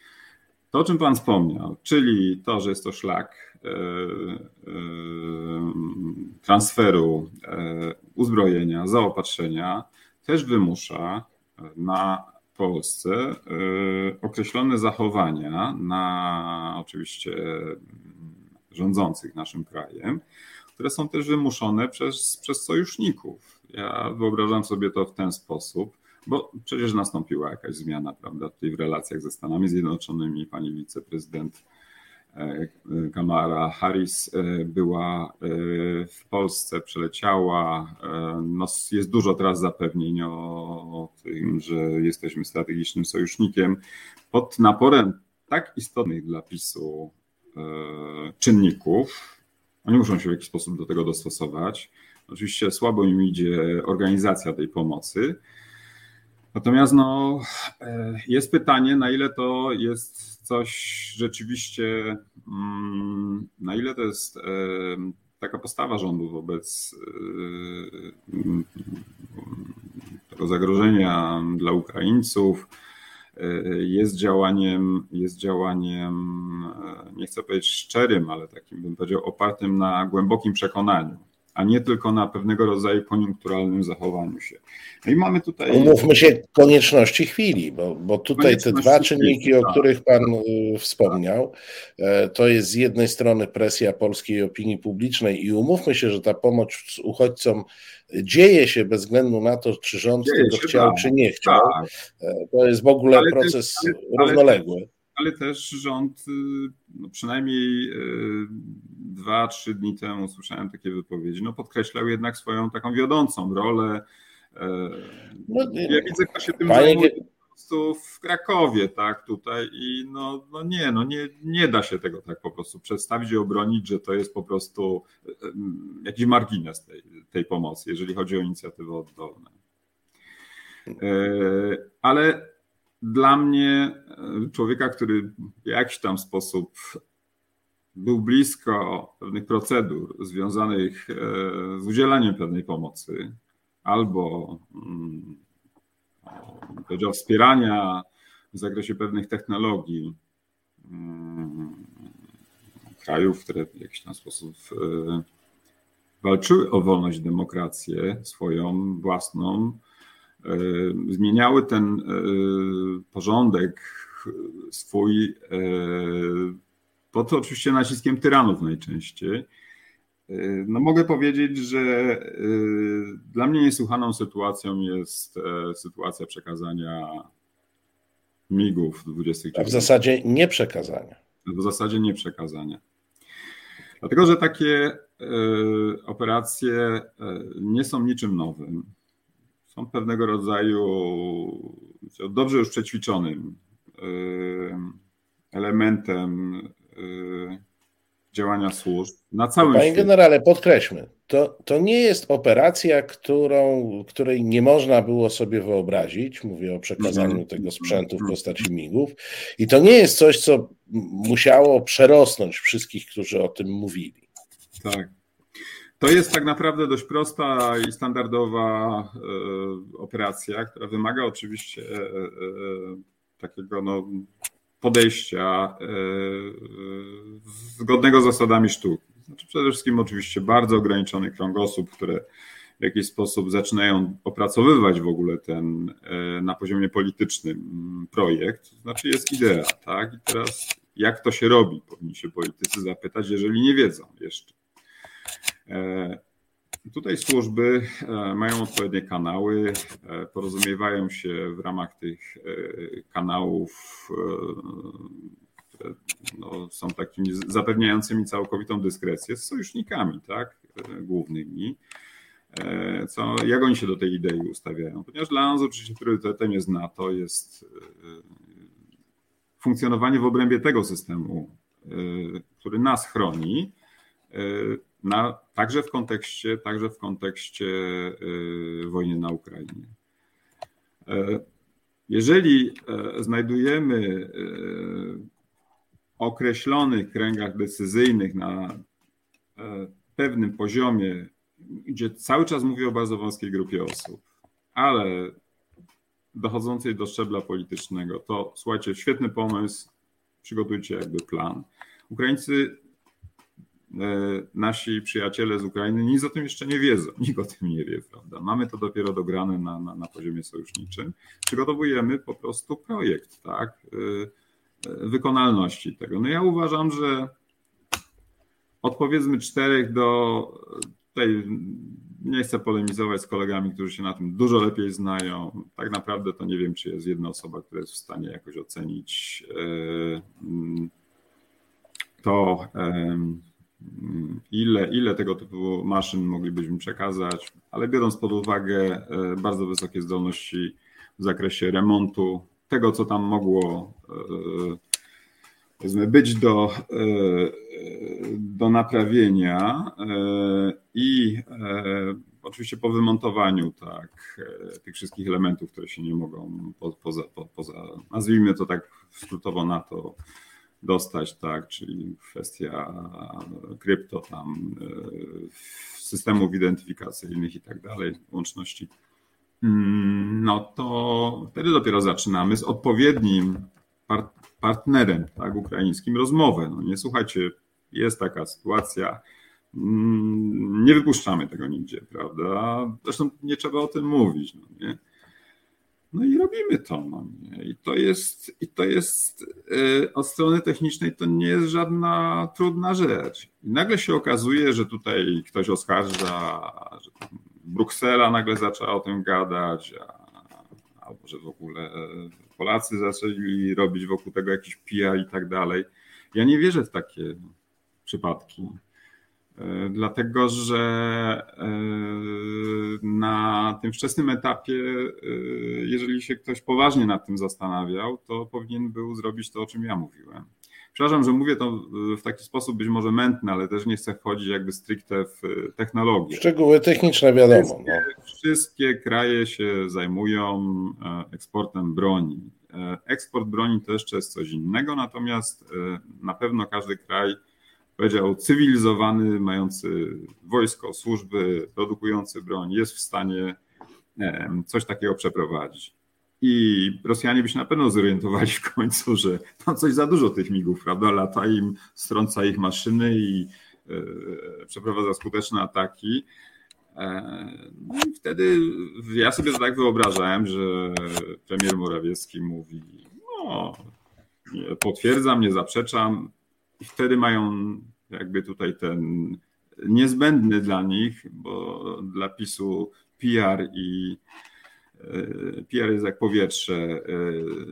To, o czym Pan wspomniał, czyli to, że jest to szlak e, e, transferu e, uzbrojenia, zaopatrzenia, też wymusza na Polsce określone zachowania, na oczywiście rządzących naszym krajem, które są też wymuszone przez, przez sojuszników. Ja wyobrażam sobie to w ten sposób, bo przecież nastąpiła jakaś zmiana, prawda, tutaj w relacjach ze Stanami Zjednoczonymi. Pani wiceprezydent e, Kamala Harris e, była e, w Polsce, przeleciała. No, jest dużo teraz zapewnień o tym, że jesteśmy strategicznym sojusznikiem. Pod naporem tak istotnych dla PiSu czynników, oni muszą się w jakiś sposób do tego dostosować. Oczywiście słabo im idzie organizacja tej pomocy, Natomiast no, e, jest pytanie, na ile to jest coś rzeczywiście, mm, na ile to jest e, taka postawa rządu wobec e, mm, tego zagrożenia dla Ukraińców, jest działaniem, jest działaniem, nie chcę powiedzieć szczerym, ale takim bym powiedział opartym na głębokim przekonaniu a nie tylko na pewnego rodzaju koniunkturalnym zachowaniu się. No i mamy tutaj. Umówmy się konieczności chwili, bo, bo tutaj te dwa czynniki, o tak. których Pan y, wspomniał, e, to jest z jednej strony presja polskiej opinii publicznej i umówmy się, że ta pomoc uchodźcom dzieje się bez względu na to, czy rząd dzieje tego chciał, tak, czy nie chciał. Tak. E, to jest w ogóle ale proces ale, równoległy ale też rząd, y, no przynajmniej y, dwa, trzy dni temu słyszałem takie wypowiedzi, no podkreślał jednak swoją taką wiodącą rolę. E, no, ja widzę, kto się tym zajmuje po prostu w Krakowie, tak, tutaj i no, no nie, no nie, nie da się tego tak po prostu przedstawić i obronić, że to jest po prostu y, jakiś margines tej, tej pomocy, jeżeli chodzi o inicjatywy oddolne. Ale dla mnie, e, człowieka, który w jakiś tam sposób był blisko pewnych procedur związanych e, z udzielaniem pewnej pomocy albo mm, powiedział wspierania w zakresie pewnych technologii, mm, krajów, które w jakiś tam sposób walczyły o wolność demokrację swoją własną, zmieniały ten porządek swój pod oczywiście naciskiem tyranów najczęściej. No mogę powiedzieć, że dla mnie niesłychaną sytuacją jest sytuacja przekazania migów 20. A w zasadzie nie przekazania. W zasadzie nie przekazania. Dlatego, że takie operacje nie są niczym nowym. Są pewnego rodzaju dobrze już przećwiczonym elementem działania służb na całym Panie świecie. generale, podkreślmy, to, to nie jest operacja, którą, której nie można było sobie wyobrazić. Mówię o przekazaniu Mhm. tego sprzętu w postaci migów. I to nie jest coś, co musiało przerosnąć wszystkich, którzy o tym mówili. Tak. To jest tak naprawdę dość prosta i standardowa e, operacja, która wymaga oczywiście e, e, takiego no, podejścia zgodnego z zasadami sztuki. Znaczy przede wszystkim oczywiście bardzo ograniczony krąg osób, które w jakiś sposób zaczynają opracowywać w ogóle ten na poziomie politycznym mm, projekt. To znaczy jest idea, tak? I teraz jak to się robi? Powinni się politycy zapytać, jeżeli nie wiedzą jeszcze. E, Tutaj służby e, mają odpowiednie kanały, e, porozumiewają się w ramach tych kanałów, które no, są takimi zapewniającymi całkowitą dyskrecję z sojusznikami, tak, głównymi. Co, jak oni się do tej idei ustawiają? Ponieważ dla nas oczywiście priorytetem jest NATO, jest funkcjonowanie w obrębie tego systemu, który nas chroni, na, także w kontekście, także w kontekście y, wojny na Ukrainie. E, jeżeli e, znajdujemy y, określonych kręgach decyzyjnych na e, pewnym poziomie, gdzie cały czas mówię o bardzo wąskiej grupie osób, ale dochodzącej do szczebla politycznego, to słuchajcie, świetny pomysł, przygotujcie jakby plan. Ukraińcy nasi przyjaciele z Ukrainy nic o tym jeszcze nie wiedzą, nikt o tym nie wie, prawda? Mamy to dopiero dograne na, na, na poziomie sojuszniczym. Przygotowujemy po prostu projekt, tak? Wykonalności tego. No ja uważam, że od powiedzmy czterech do tutaj nie chcę polemizować z kolegami, którzy się na tym dużo lepiej znają. Tak naprawdę to nie wiem, czy jest jedna osoba, która jest w stanie jakoś ocenić to ile, ile tego typu maszyn moglibyśmy przekazać, ale biorąc pod uwagę bardzo wysokie zdolności w zakresie remontu, tego co tam mogło powiedzmy, być do, do naprawienia i oczywiście po wymontowaniu tak, tych wszystkich elementów, które się nie mogą po, poza, po, poza, nazwijmy to tak skrótowo na to, dostać, tak, czyli kwestia krypto tam, systemów identyfikacyjnych i tak dalej, łączności, no to wtedy dopiero zaczynamy z odpowiednim partnerem, tak, ukraińskim rozmowę. No nie słuchajcie, jest taka sytuacja, nie wypuszczamy tego nigdzie, prawda? Zresztą nie trzeba o tym mówić, no nie? No i robimy to. No nie? I to jest, i to jest yy, od strony technicznej to nie jest żadna trudna rzecz. I nagle się okazuje, że tutaj ktoś oskarża, że Bruksela nagle zaczęła o tym gadać, a, albo że w ogóle Polacy zaczęli robić wokół tego jakiś PR i tak dalej. Ja nie wierzę w takie przypadki. Dlatego, że na tym wczesnym etapie, jeżeli się ktoś poważnie nad tym zastanawiał, to powinien był zrobić to, o czym ja mówiłem. Przepraszam, że mówię to w taki sposób być może mętny, ale też nie chcę wchodzić jakby stricte w technologię. Szczegóły techniczne wiadomo. Wszystkie, no. wszystkie kraje się zajmują eksportem broni. Eksport broni to jeszcze jest coś innego, natomiast na pewno każdy kraj powiedział, cywilizowany, mający wojsko, służby, produkujący broń, jest w stanie coś takiego przeprowadzić. I Rosjanie by się na pewno zorientowali w końcu, że tam coś za dużo tych migów, prawda? Lata im, strąca ich maszyny i e, przeprowadza skuteczne ataki. E, no i wtedy ja sobie to tak wyobrażałem, że premier Morawiecki mówi, no, potwierdzam, nie zaprzeczam. I wtedy mają jakby tutaj ten niezbędny dla nich, bo dla PiSu PR i e, PR jest jak powietrze, e,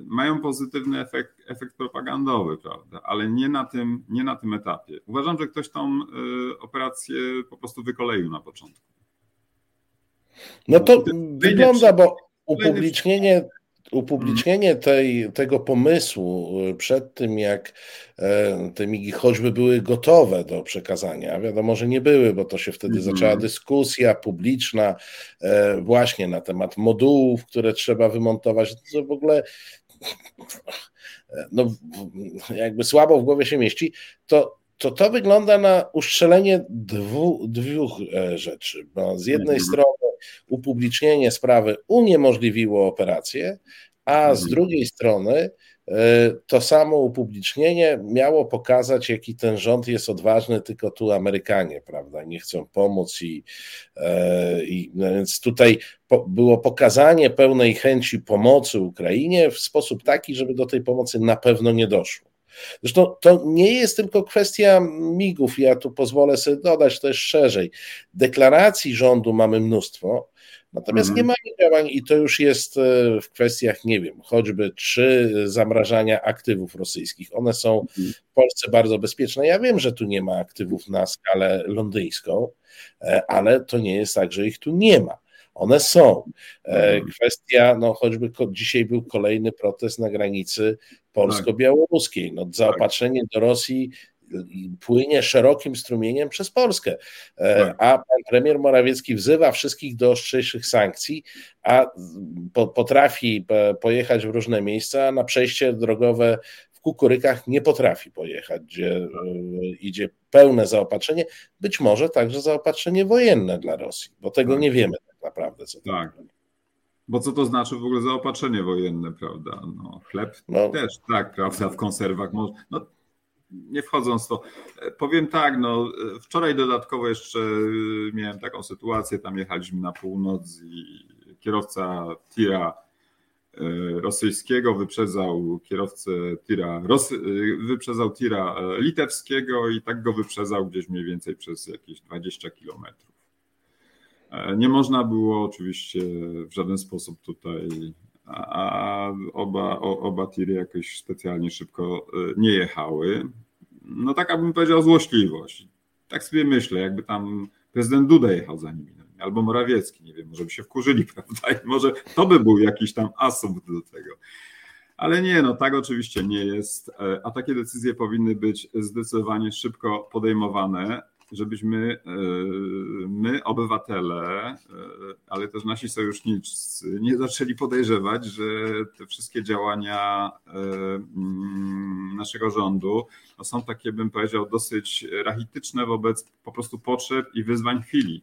mają pozytywny efekt, efekt propagandowy, prawda? ale nie na, tym, nie na tym etapie. Uważam, że ktoś tą operację po prostu wykoleił na początku. No to wygląda, bo upublicznienie, upublicznienie tej, tego pomysłu y, przed tym, jak e, te migi choćby były gotowe do przekazania, wiadomo, że nie były, bo to się wtedy mm -hmm. zaczęła dyskusja publiczna e, właśnie na temat modułów, które trzeba wymontować. To w ogóle no, jakby słabo w głowie się mieści, to to to wygląda na uszczelenie dwu, dwóch e, rzeczy. Bo z jednej mhm. strony upublicznienie sprawy uniemożliwiło operację, a z mhm. drugiej strony e, to samo upublicznienie miało pokazać, jaki ten rząd jest odważny, tylko tu Amerykanie, prawda, nie chcą pomóc i, e, i no więc tutaj po, było pokazanie pełnej chęci pomocy Ukrainie w sposób taki, żeby do tej pomocy na pewno nie doszło. Zresztą to nie jest tylko kwestia migów, ja tu pozwolę sobie dodać też szerzej. Deklaracji rządu mamy mnóstwo, natomiast nie mhm. ma działań i to już jest e, w kwestiach, nie wiem, choćby czy zamrażania aktywów rosyjskich. One są mhm. w Polsce bardzo bezpieczne. Ja wiem, że tu nie ma aktywów na skalę londyńską, e, ale to nie jest tak, że ich tu nie ma. One są. E, mhm. Kwestia, no choćby dzisiaj był kolejny protest na granicy polsko-białoruskiej. No, zaopatrzenie do Rosji płynie szerokim strumieniem przez Polskę. E, tak. A pan premier Morawiecki wzywa wszystkich do ostrzejszych sankcji, a potrafi pojechać w różne miejsca, a na przejście drogowe w kukurykach nie potrafi pojechać, gdzie e, idzie pełne zaopatrzenie, być może także zaopatrzenie wojenne dla Rosji, bo tego tak. nie wiemy tak naprawdę. Co tak. Bo co to znaczy w ogóle zaopatrzenie wojenne, prawda? No, chleb no. też, tak, prawda, w konserwach. No, nie wchodząc w to, powiem tak, no, wczoraj dodatkowo jeszcze miałem taką sytuację, tam jechaliśmy na północ i kierowca tira e, rosyjskiego wyprzedzał kierowcę tira, Ros, wyprzedzał tira e, litewskiego i tak go wyprzedzał gdzieś mniej więcej przez jakieś 20 kilometrów. E, nie można było oczywiście w żaden sposób tutaj, a oba, oba tiry jakoś specjalnie szybko e, nie jechały. No taka bym powiedział złośliwość. Tak sobie myślę, jakby tam prezydent Duda jechał za nimi, albo Morawiecki, nie wiem, może by się wkurzyli, prawda? I może to by był jakiś tam asumpt do tego. Ale nie, no tak oczywiście nie jest, e, a takie decyzje powinny być zdecydowanie szybko podejmowane żebyśmy e, my, obywatele, e, ale też nasi sojusznicy, nie zaczęli podejrzewać, że te wszystkie działania mm, naszego rządu no są takie, bym powiedział, dosyć rachityczne wobec po prostu potrzeb i wyzwań chwili.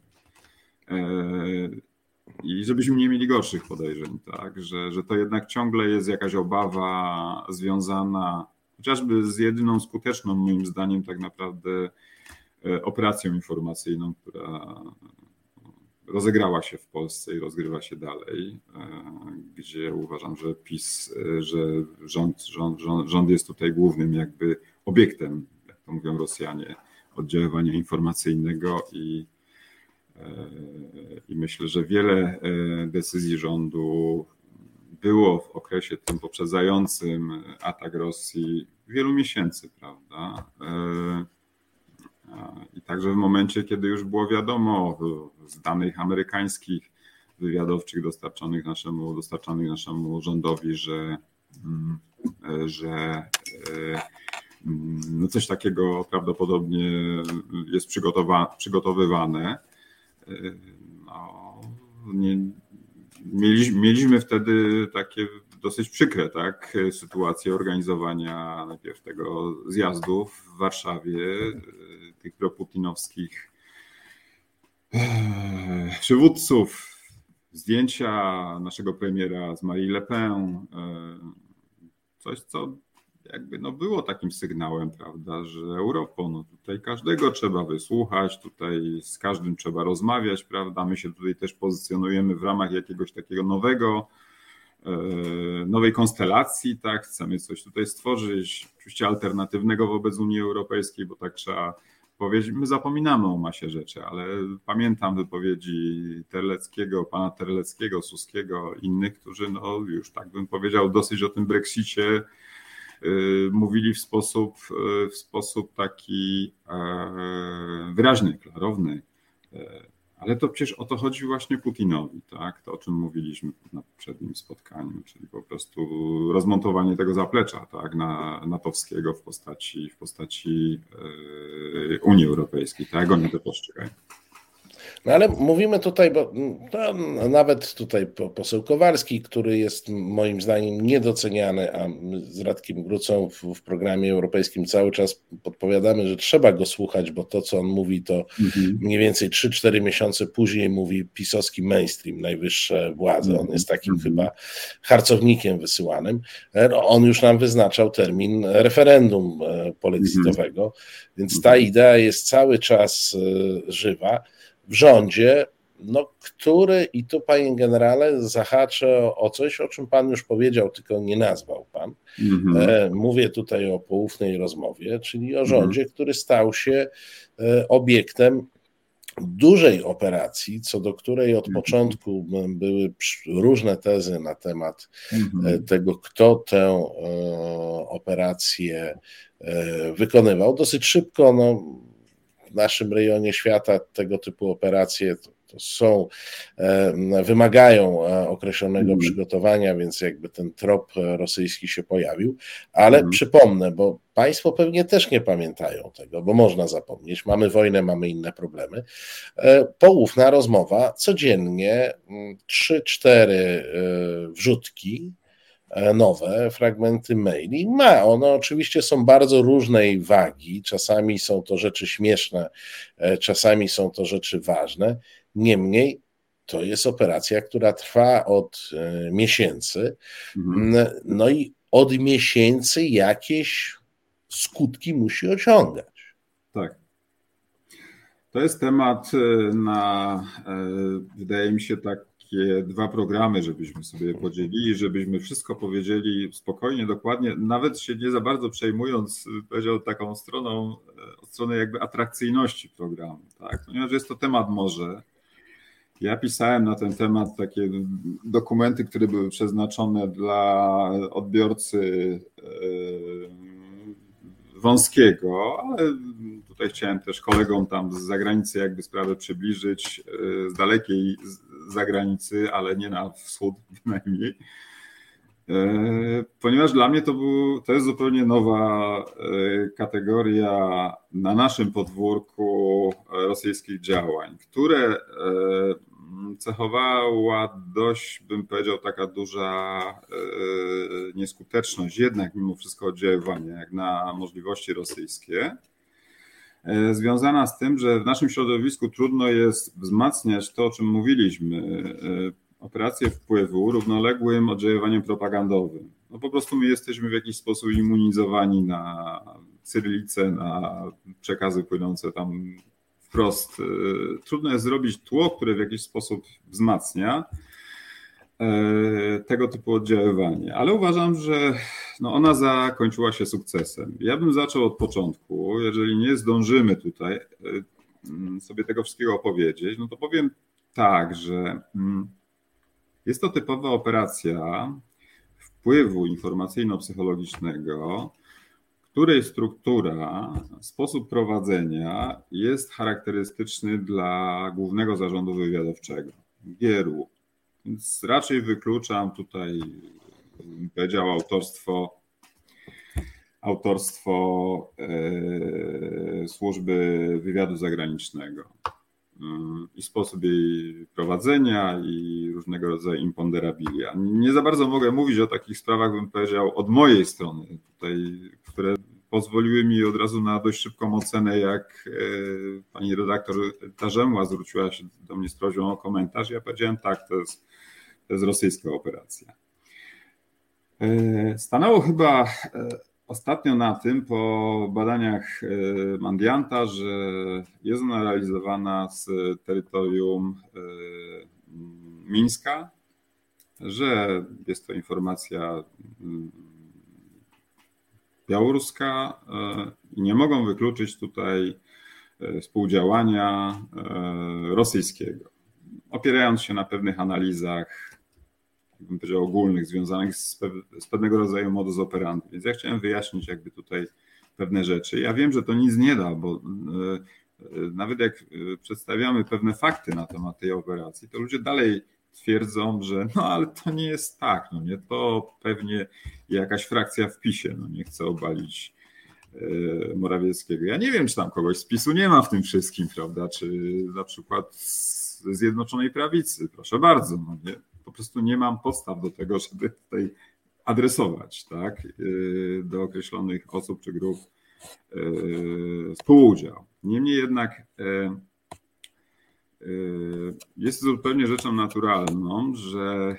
I żebyśmy nie mieli gorszych podejrzeń, tak? że, że to jednak ciągle jest jakaś obawa związana chociażby z jedyną skuteczną, moim zdaniem, tak naprawdę E, operacją informacyjną, która rozegrała się w Polsce i rozgrywa się dalej, e, gdzie uważam, że PiS, że rząd, rząd, rząd, rząd jest tutaj głównym jakby obiektem, jak to mówią Rosjanie, oddziaływania informacyjnego i, i myślę, że wiele decyzji rządu było w okresie tym poprzedzającym atak Rosji wielu miesięcy, prawda? I także w momencie, kiedy już było wiadomo z danych amerykańskich, wywiadowczych dostarczonych naszemu, dostarczonych naszemu rządowi, że, mm, że e, mm, no coś takiego prawdopodobnie jest przygotowa przygotowywane. E, no, nie, mieliśmy, mieliśmy wtedy takie dosyć przykre tak, sytuacje organizowania najpierw tego zjazdu w Warszawie tych proputinowskich przywódców, zdjęcia naszego premiera z Marie Le Pen, coś, co jakby no było takim sygnałem, prawda, że Europą, no tutaj każdego trzeba wysłuchać, tutaj z każdym trzeba rozmawiać, prawda, my się tutaj też pozycjonujemy w ramach jakiegoś takiego nowego, e, nowej konstelacji, tak, chcemy coś tutaj stworzyć, oczywiście alternatywnego wobec Unii Europejskiej, bo tak trzeba powiedzieć, my zapominamy o masie rzeczy, ale pamiętam wypowiedzi Terleckiego, pana Terleckiego, Suskiego, innych, którzy no już tak bym powiedział dosyć o tym Brexicie mówili w sposób, y, w sposób taki e, wyraźny, klarowny. E, ale to przecież o to chodzi właśnie Putinowi, tak? To o czym mówiliśmy na poprzednim spotkaniu, czyli po prostu rozmontowanie tego zaplecza, tak? Na, natowskiego w postaci, w postaci e, Unii Europejskiej, tak? Oni to postrzegają. No ale mówimy tutaj, bo no, nawet tutaj poseł Kowalski, który jest moim zdaniem niedoceniany, a my z Radkiem Grucą w, w, programie europejskim cały czas podpowiadamy, że trzeba go słuchać, bo to, co on mówi, to mhm. mniej więcej 3-4 miesiące później mówi pisowski mainstream, najwyższe władze. On jest takim mhm. chyba harcownikiem wysyłanym. E, no, on już nam wyznaczał termin referendum polexitowego, mhm. więc ta idea jest cały czas e, żywa w rządzie, no, który, i tu panie generale, zahaczę o coś, o czym pan już powiedział, tylko nie nazwał pan. Mm-hmm. E, mówię tutaj o poufnej rozmowie, czyli o rządzie, mm-hmm. który stał się e, obiektem dużej operacji, co do której od mm-hmm. początku były różne tezy na temat mm-hmm. tego, kto tę operację wykonywał. Dosyć szybko, no, naszym rejonie świata tego typu operacje to, to są, e, wymagają e, określonego mm. przygotowania, więc jakby ten trop rosyjski się pojawił. Ale mm. przypomnę, bo Państwo pewnie też nie pamiętają tego, bo można zapomnieć. Mamy wojnę, mamy inne problemy. E, poufna rozmowa, codziennie 3-4 mm, wrzutki E, nowe fragmenty maili. Ma. One oczywiście są bardzo różnej wagi. Czasami są to rzeczy śmieszne, e, czasami są to rzeczy ważne. Niemniej to jest operacja, która trwa od e, miesięcy. Mhm. No i od miesięcy jakieś skutki musi osiągać. Tak. To jest temat na, wydaje mi się, tak takie dwa programy, żebyśmy sobie podzielili, żebyśmy wszystko powiedzieli spokojnie, dokładnie, nawet się nie za bardzo przejmując, powiedział taką stroną, e, od strony jakby atrakcyjności programu, tak? ponieważ jest to temat morze. Ja pisałem na ten temat takie dokumenty, które były przeznaczone dla odbiorcy e, wąskiego, ale tutaj chciałem też kolegom tam z zagranicy jakby sprawę przybliżyć, e, z dalekiej zagranicy, ale nie na wschód bynajmniej. E, ponieważ dla mnie to, był, to jest zupełnie nowa e, kategoria na naszym podwórku rosyjskich działań, które cechowała dość, bym powiedział, taka duża nieskuteczność, jednak mimo wszystko oddziaływania jak na możliwości rosyjskie. E, związana z tym, że w naszym środowisku trudno jest wzmacniać to, o czym mówiliśmy, e, operacje wpływu równoległym oddziaływaniem propagandowym. No po prostu my jesteśmy w jakiś sposób immunizowani na cyrylicę, na przekazy płynące tam wprost. E, trudno jest zrobić tło, które w jakiś sposób wzmacnia tego typu oddziaływanie, ale uważam, że no ona zakończyła się sukcesem. Ja bym zaczął od początku. Jeżeli nie zdążymy tutaj e, mm, sobie tego wszystkiego opowiedzieć, no to powiem tak, że mm, jest to typowa operacja wpływu informacyjno-psychologicznego, której struktura, sposób prowadzenia jest charakterystyczny dla głównego zarządu wywiadowczego, GRU. Więc raczej wykluczam tutaj powiedział, autorstwo autorstwo e, służby wywiadu zagranicznego e, i sposób jej prowadzenia i różnego rodzaju imponderabilia. Nie za bardzo mogę mówić o takich sprawach, bym powiedział, od mojej strony, tutaj, które pozwoliły mi od razu na dość szybką ocenę, jak pani redaktor Tarzemła zwróciła się do mnie z prośbą o komentarz. Ja powiedziałem tak, to jest, to jest rosyjska operacja. Stanęło chyba ostatnio na tym, po badaniach e, Mandianta, że jest ona realizowana z terytorium e, Mińska, że jest to informacja białoruska e, i nie mogą wykluczyć tutaj współdziałania rosyjskiego. Opierając się na pewnych analizach bym powiedział, ogólnych, związanych z, z pewnego rodzaju modus operandi. Więc ja chciałem wyjaśnić jakby tutaj pewne rzeczy. Ja wiem, że to nic nie da, bo e, e, nawet jak e, przedstawiamy pewne fakty na temat tej operacji, to ludzie dalej twierdzą, że no ale to nie jest tak, no nie, to pewnie jakaś frakcja w PiSie, no nie chce obalić Morawieckiego. Ja nie wiem, czy tam kogoś z PiSu nie ma w tym wszystkim, prawda, czy na przykład z Zjednoczonej Prawicy, proszę bardzo, no nie, po prostu nie mam podstaw do tego, żeby tutaj adresować tak, y, do określonych osób czy grup y, współudział. Niemniej jednak y, jest zupełnie rzeczą naturalną, że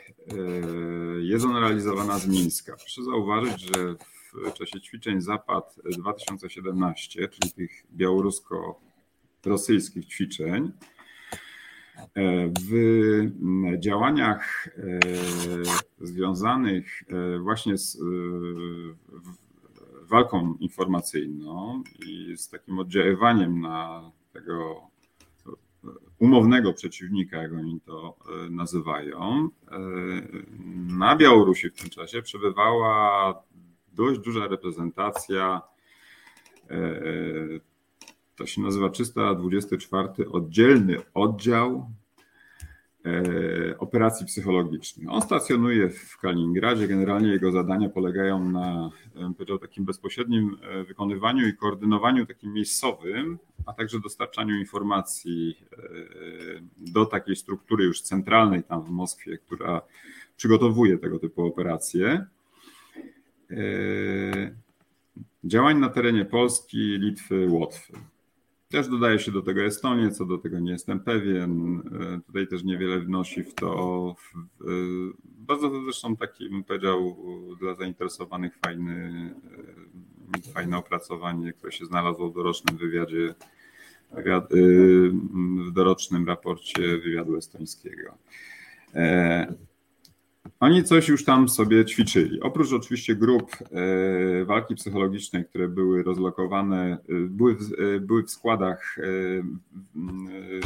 jest ona realizowana z Mińska. Proszę zauważyć, że w czasie ćwiczeń Zapad 2017, czyli tych białorusko-rosyjskich ćwiczeń, E, w działaniach związanych właśnie z walką informacyjną i z takim oddziaływaniem na tego umownego przeciwnika, jak oni to nazywają, na Białorusi w tym czasie przebywała dość duża reprezentacja to się nazywa 324 oddzielny oddział e, operacji psychologicznych. On stacjonuje w Kaliningradzie. Generalnie jego zadania polegają na powiedział, takim bezpośrednim e, wykonywaniu i koordynowaniu takim miejscowym, a także dostarczaniu informacji e, do takiej struktury już centralnej tam w Moskwie, która przygotowuje tego typu operacje. Działań na terenie Polski, Litwy, Łotwy. Też dodaje się do tego Estonię, co do tego nie jestem pewien. E, tutaj też niewiele wnosi w to. E, bardzo zresztą taki, bym powiedział, dla zainteresowanych fajny, e, fajne opracowanie, które się znalazło w dorocznym wywiadzie, wywiad, w dorocznym raporcie wywiadu estońskiego. Oni coś już tam sobie ćwiczyli. Oprócz oczywiście grup e, walki psychologicznej, które były rozlokowane, e, były w, e, były w składach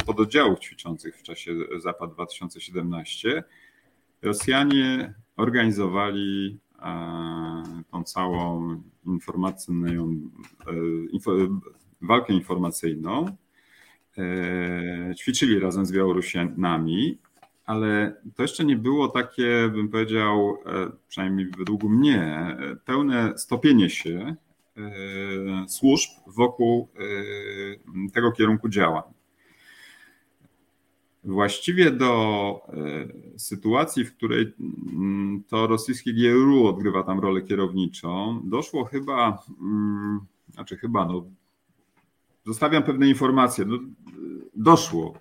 pododdziałów ćwiczących w czasie Zapad 2017, Rosjanie organizowali tą całą informacyjną, walkę informacyjną. Ćwiczyli razem z Białorusinami ale to jeszcze nie było takie, bym powiedział, e, przynajmniej według mnie, pełne stopienie się e, służb wokół e, tego kierunku działań. Właściwie do sytuacji, w której mm, to rosyjskie GRU odgrywa tam rolę kierowniczą, doszło chyba, mm, znaczy chyba, no, zostawiam pewne informacje, no, doszło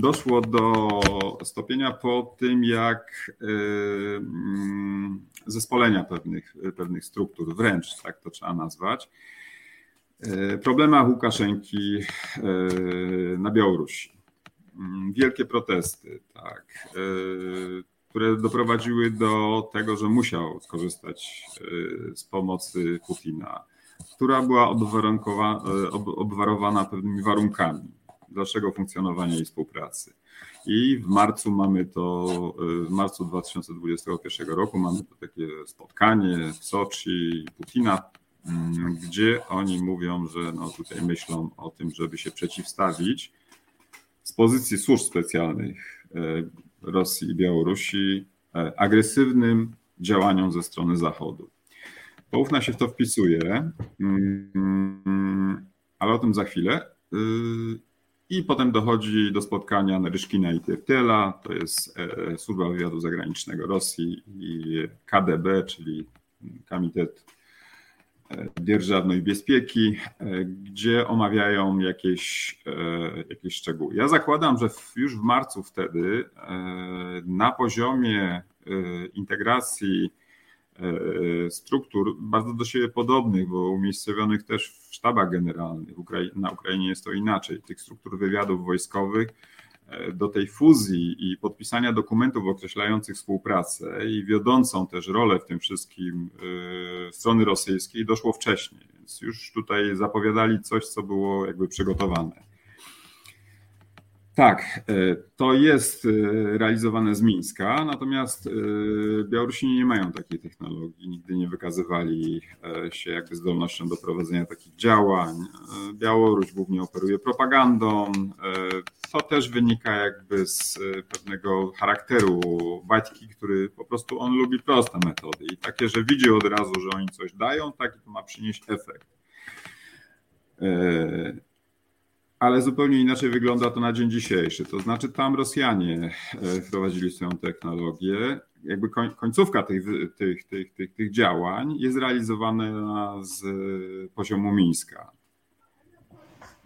doszło do stopienia po tym, jak y, mm, zespolenia pewnych, pewnych struktur, wręcz tak to trzeba nazwać, y, problemach Łukaszenki y, na Białorusi. Mm, wielkie protesty, tak, które doprowadziły do tego, że musiał skorzystać z pomocy Putina, która była obwarowana pewnymi warunkami dalszego funkcjonowania i współpracy. I w marcu mamy to, w marcu 2021 roku mamy to takie spotkanie w Soczi Putina, mm, gdzie oni mówią, że no tutaj myślą o tym, żeby się przeciwstawić z pozycji służb specjalnych e, Rosji i Białorusi e, agresywnym działaniom ze strony Zachodu. Poufna się w to wpisuje, mm, ale o tym za chwilę. I potem dochodzi do spotkania Naryszkina i Tyrtela, to jest e, Służba Wywiadu Zagranicznego Rosji i KDB, czyli Komitet dzierżawnej bezpieki, gdzie omawiają jakieś, jakieś szczegóły. Ja zakładam, że już w marcu wtedy na poziomie integracji struktur bardzo do siebie podobnych, bo umiejscowionych też w sztabach generalnych. Na Ukrainie jest to inaczej. Tych struktur wywiadów wojskowych do tej fuzji i podpisania dokumentów określających współpracę i wiodącą też rolę w tym wszystkim strony rosyjskiej doszło wcześniej, więc już tutaj zapowiadali coś, co było jakby przygotowane. Tak, e, to jest e, realizowane z Mińska, natomiast e, Białorusini nie mają takiej technologii, nigdy nie wykazywali się jakby zdolnością do prowadzenia takich działań. Białoruś głównie operuje propagandą. To też wynika jakby z pewnego charakteru Baćki, który po prostu on lubi proste metody i takie, że widzi od razu, że oni coś dają, taki to ma przynieść efekt ale zupełnie inaczej wygląda to na dzień dzisiejszy. To znaczy, tam Rosjanie e, wprowadzili swoją technologię. Jakby końcówka tych, tych, tych, tych, tych działań jest realizowana z poziomu Mińska.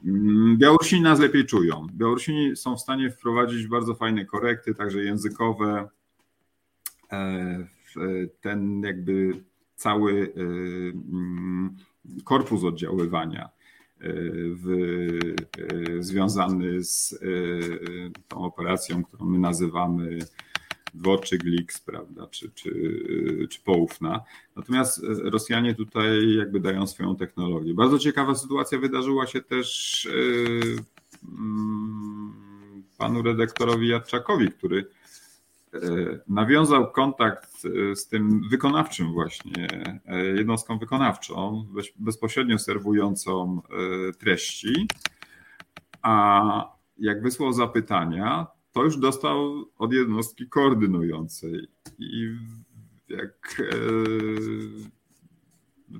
Mm, Białorusini nas lepiej czują. Białorusini są w stanie wprowadzić bardzo fajne korekty, także językowe, e, ten jakby cały e, mm, korpus oddziaływania w, e, związany z e, tą operacją, którą my nazywamy dworczyk Glix, prawda, czy, czy, czy poufna. Natomiast Rosjanie tutaj jakby dają swoją technologię. Bardzo ciekawa sytuacja wydarzyła się też e, mm, panu redaktorowi Jadczakowi, który E, nawiązał kontakt e, z tym wykonawczym właśnie, e, jednostką wykonawczą, bezpośrednio serwującą treści, a jak wysłał zapytania, to już dostał od jednostki koordynującej. I jak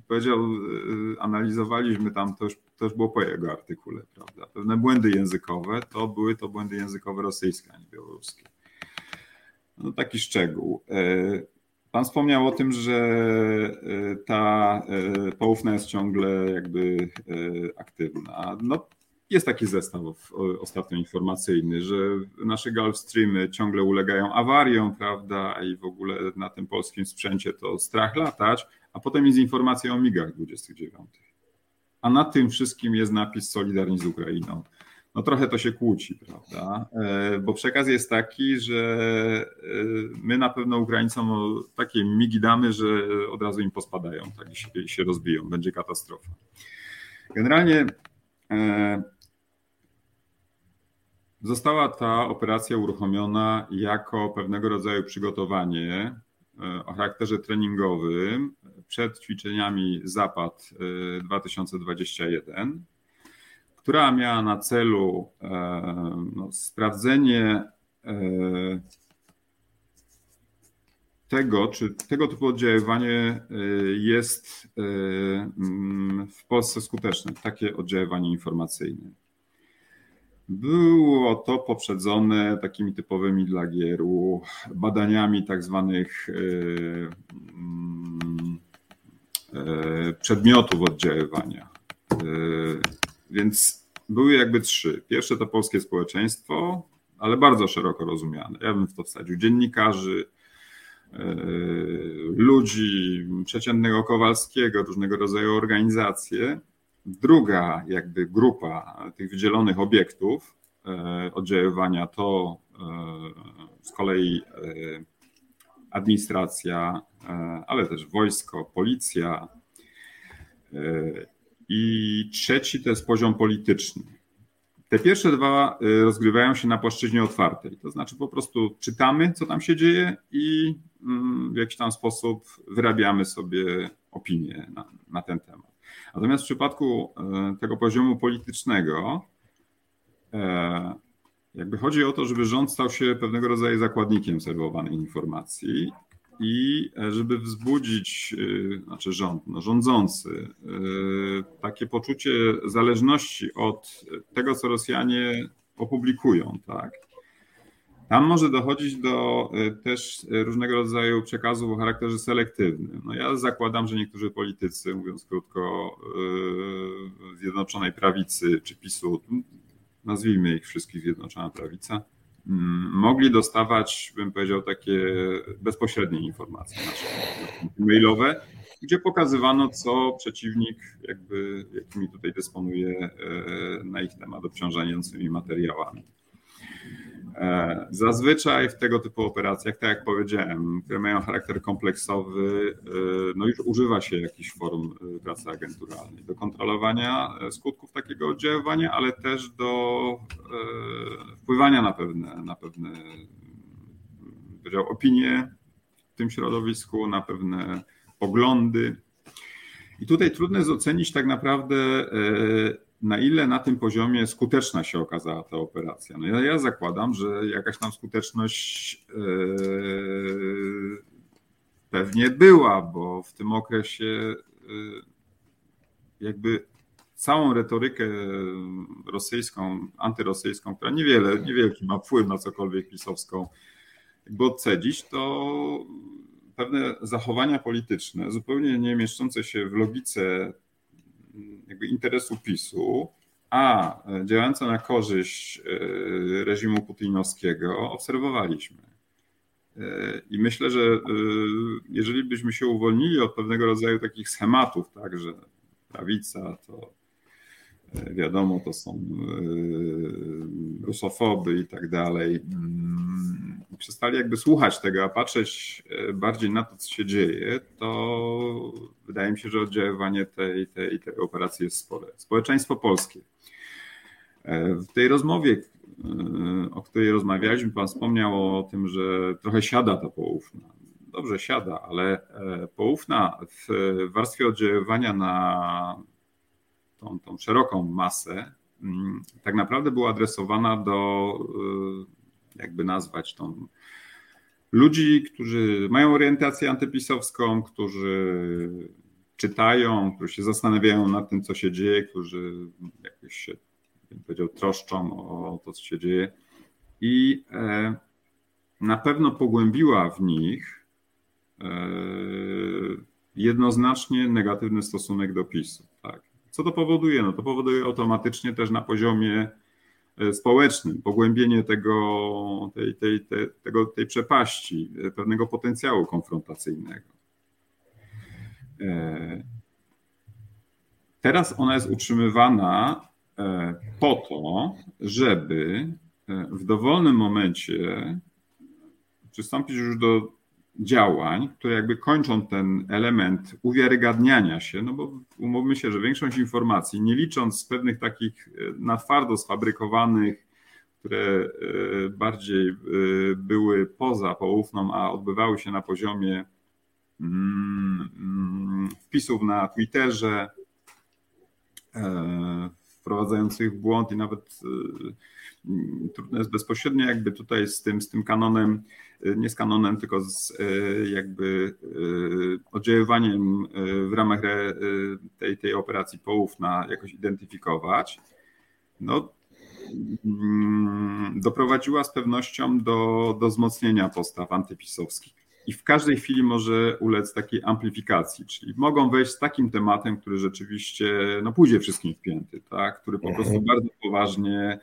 powiedział, analizowaliśmy tam, to już, to już było po jego artykule, prawda? Pewne błędy językowe to były to błędy językowe rosyjskie, a nie białoruskie. No taki szczegół. E, pan wspomniał o tym, że e, ta e, poufna jest ciągle jakby aktywna. No, jest taki zestaw ostatnio informacyjny, że nasze Gulfstreamy ciągle ulegają awariom, prawda, i w ogóle na tym polskim sprzęcie to strach latać, a potem jest informacja o migach 29. A na tym wszystkim jest napis Solidarni z Ukrainą no trochę to się kłóci, prawda? E, bo przekaz jest taki, że e, my na pewno Ukraińcom takie migi damy, że od razu im pospadają tak, i się, rozbiją, będzie katastrofa. Generalnie e, została ta operacja uruchomiona jako pewnego rodzaju przygotowanie o charakterze treningowym przed ćwiczeniami Zapad 2021 która miała na celu e, no, sprawdzenie e, tego, czy tego typu oddziaływanie e, jest mm, w Polsce skuteczne, takie oddziaływanie informacyjne. Było to poprzedzone takimi typowymi dla gieru badaniami tak zwanych mm, przedmiotów oddziaływania. Więc były jakby trzy. Pierwsze to polskie społeczeństwo, ale bardzo szeroko rozumiane. Ja bym w to wsadził dziennikarzy, e, ludzi, przeciętnego Kowalskiego, różnego rodzaju organizacje. Druga jakby grupa tych wydzielonych obiektów e, oddziaływania to e, z kolei administracja, ale też wojsko, policja i trzeci to jest poziom polityczny. Te pierwsze dwa y, rozgrywają się na płaszczyźnie otwartej, to znaczy po prostu czytamy, co tam się dzieje i mm, w jakiś tam sposób wyrabiamy sobie opinię na, na ten temat. Natomiast w przypadku y, tego poziomu politycznego, e, jakby chodzi o to, żeby rząd stał się pewnego rodzaju zakładnikiem serwowanej informacji i żeby wzbudzić, e, znaczy rząd, no rządzący, e, takie poczucie zależności od tego, co Rosjanie opublikują, tak? tam może dochodzić do też różnego rodzaju przekazów o charakterze selektywnym. No ja zakładam, że niektórzy politycy, mówiąc krótko, Zjednoczonej Prawicy czy PiSu, nazwijmy ich wszystkich Zjednoczona Prawica, mogli dostawać, bym powiedział, takie bezpośrednie informacje nasze mailowe, gdzie pokazywano, co przeciwnik, jakby, jakimi tutaj dysponuje e, na ich temat obciążającymi materiałami. E, zazwyczaj w tego typu operacjach, tak jak powiedziałem, które mają charakter kompleksowy, e, no już używa się jakichś form pracy agenturalnej do kontrolowania skutków takiego oddziaływania, ale też do wpływania na pewne, na pewne opinie w tym środowisku, na pewne poglądy. I tutaj trudno jest ocenić tak naprawdę, e, na ile na tym poziomie skuteczna się okazała ta operacja. No ja, ja zakładam, że jakaś tam skuteczność e, pewnie była, bo w tym okresie e, jakby całą retorykę rosyjską, antyrosyjską, która niewiele, niewielki ma wpływ na cokolwiek pisowską, jakby odcedzić, to pewne zachowania polityczne, zupełnie nie mieszczące się w logice jakby interesu PiSu, a działające na korzyść e, reżimu putinowskiego, obserwowaliśmy. E, I myślę, że e, jeżeli byśmy się uwolnili od pewnego rodzaju takich schematów, tak, że prawica to wiadomo, to są rusofoby i tak dalej, mm, przestali jakby słuchać tego, a patrzeć e, bardziej na to, co się dzieje, to wydaje mi się, że oddziaływanie tej, tej, tej operacji jest spore. Społeczeństwo polskie. E, w tej rozmowie, e, o której rozmawialiśmy, Pan wspomniał o tym, że trochę siada ta poufna. Dobrze, siada, ale poufna w warstwie oddziaływania na tą, tą szeroką masę mm, tak naprawdę była adresowana do jakby nazwać tą ludzi, którzy mają orientację antypisowską, którzy czytają, którzy się zastanawiają nad tym, co się dzieje, którzy jakoś się, bym powiedział, troszczą o to, co się dzieje. I e, na pewno pogłębiła w nich e, jednoznacznie negatywny stosunek do PiSu. Co to powoduje? No to powoduje automatycznie też na poziomie E, społecznym, pogłębienie tego, tej, tej, tej, tego, tej przepaści, e, pewnego potencjału konfrontacyjnego. E, teraz ona jest utrzymywana po to, żeby w dowolnym momencie przystąpić już do działań, które jakby kończą ten element uwiarygadniania się, no bo umówmy się, że większość informacji, nie licząc pewnych takich e, na twardo sfabrykowanych, które e, bardziej e, były poza poufną, a odbywały się na poziomie mm, mm, wpisów na Twitterze, wprowadzających w błąd i nawet trudno jest bezpośrednio jakby tutaj z tym, z tym kanonem nie z kanonem, tylko z e, jakby e, oddziaływaniem w ramach tej, tej operacji poufna jakoś identyfikować, no, mm, doprowadziła z pewnością do, do wzmocnienia postaw antypisowskich. I w każdej chwili może ulec takiej amplifikacji, czyli mogą wejść z takim tematem, który rzeczywiście no, pójdzie wszystkim w pięty, tak? który po prostu mhm. bardzo poważnie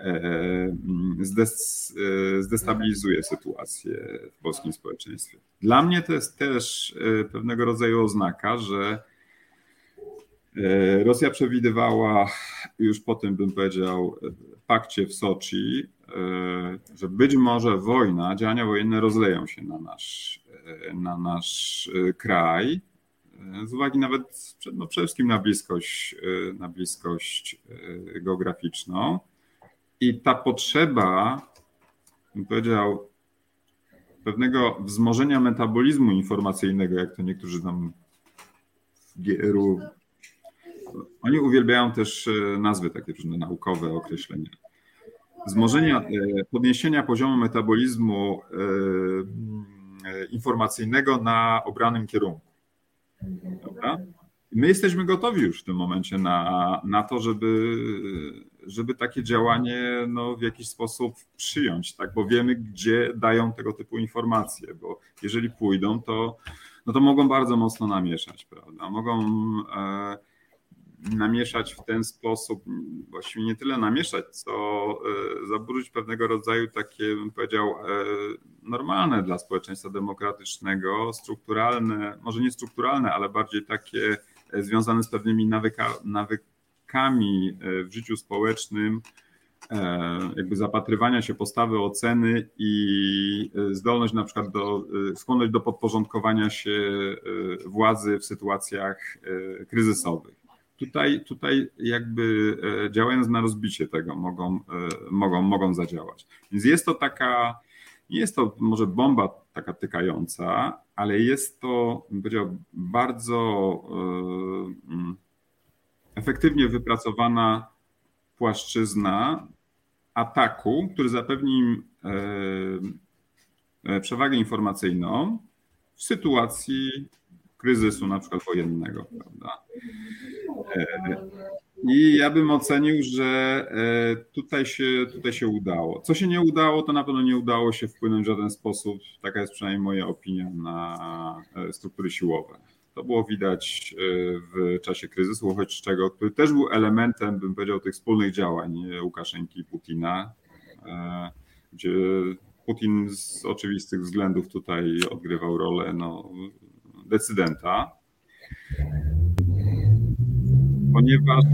E, zdestabilizuje sytuację w polskim społeczeństwie. Dla mnie to jest też e, pewnego rodzaju oznaka, że e, Rosja przewidywała już po tym, bym powiedział, pakcie w Soczi, że być może wojna, działania wojenne rozleją się na nasz, na nasz kraj, z uwagi nawet no przede wszystkim na bliskość, na bliskość geograficzną. I ta potrzeba, bym powiedział, pewnego wzmożenia metabolizmu informacyjnego, jak to niektórzy tam w GRU. Oni uwielbiają też e, nazwy takie różne naukowe określenia. Wzmożenia, e, podniesienia poziomu metabolizmu e, informacyjnego na obranym kierunku. Dobra? My jesteśmy gotowi już w tym momencie na, na to, żeby żeby takie działanie no, w jakiś sposób przyjąć, tak? bo wiemy, gdzie dają tego typu informacje, bo jeżeli pójdą, to, no to mogą bardzo mocno namieszać, prawda? Mogą e, namieszać w ten sposób, właściwie nie tyle namieszać, co e, zaburzyć pewnego rodzaju takie, bym powiedział, e, normalne dla społeczeństwa demokratycznego, strukturalne, może nie strukturalne, ale bardziej takie e, związane z pewnymi nawyka, nawykami w życiu społecznym, jakby zapatrywania się, postawy, oceny i zdolność na przykład do, skłonność do podporządkowania się władzy w sytuacjach kryzysowych. Tutaj, tutaj jakby e, działając na rozbicie tego mogą, e, mogą, mogą zadziałać. Więc jest to taka, nie jest to może bomba taka tykająca, ale jest to, bym powiedział, bardzo e, mm, efektywnie wypracowana płaszczyzna ataku, który zapewni im przewagę informacyjną w sytuacji kryzysu na przykład wojennego, prawda? E, I ja bym ocenił, że e, tutaj się, tutaj się udało. Co się nie udało, to na pewno nie udało się wpłynąć w żaden sposób, taka jest przynajmniej moja opinia, na e, struktury siłowe. To było widać w czasie kryzysu uchodźczego, który też był elementem, bym powiedział, tych wspólnych działań Łukaszenki i Putina, gdzie Putin z oczywistych względów tutaj odgrywał rolę no, decydenta, ponieważ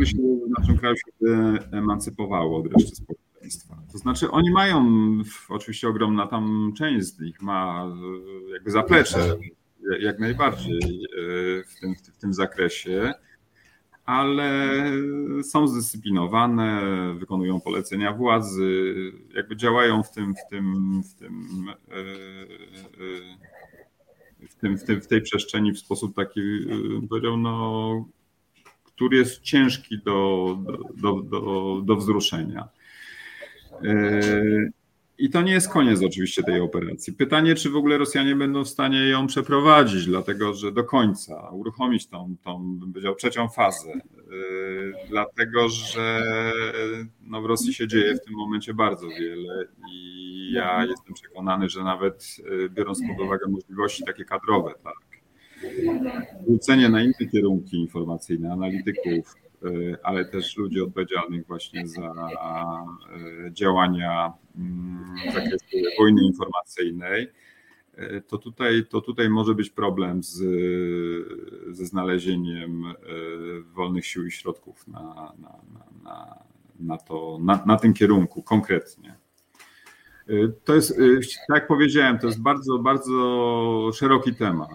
e, siłowe w naszym kraju się emancypowało od reszty społeczeństwa. To znaczy oni mają, oczywiście ogromna tam część z nich ma e, jakby zaplecze jak najbardziej e, w tym, w tym zakresie, ale są zdyscyplinowane, wykonują polecenia władzy, jakby działają w tym, w tym, w tym w, tym, w, tym, w tej przestrzeni w sposób taki, powiedział, no, który jest ciężki do, do, do, do wzruszenia. I to nie jest koniec oczywiście tej operacji. Pytanie, czy w ogóle Rosjanie będą w stanie ją przeprowadzić, dlatego że do końca uruchomić tą, tą bym powiedział, trzecią fazę. Y, dlatego, że no w Rosji się dzieje w tym momencie bardzo wiele i ja jestem przekonany, że nawet y, biorąc pod uwagę możliwości takie kadrowe, tak, zwrócenie na inne kierunki informacyjne, analityków, ale też ludzi odpowiedzialnych właśnie za y, działania mm, w zakresie wojny informacyjnej, to tutaj, to tutaj może być problem z, ze znalezieniem wolnych sił i środków na, na, na, na, to, na, na tym kierunku konkretnie. To jest, y, tak jak powiedziałem, to jest bardzo, bardzo szeroki temat.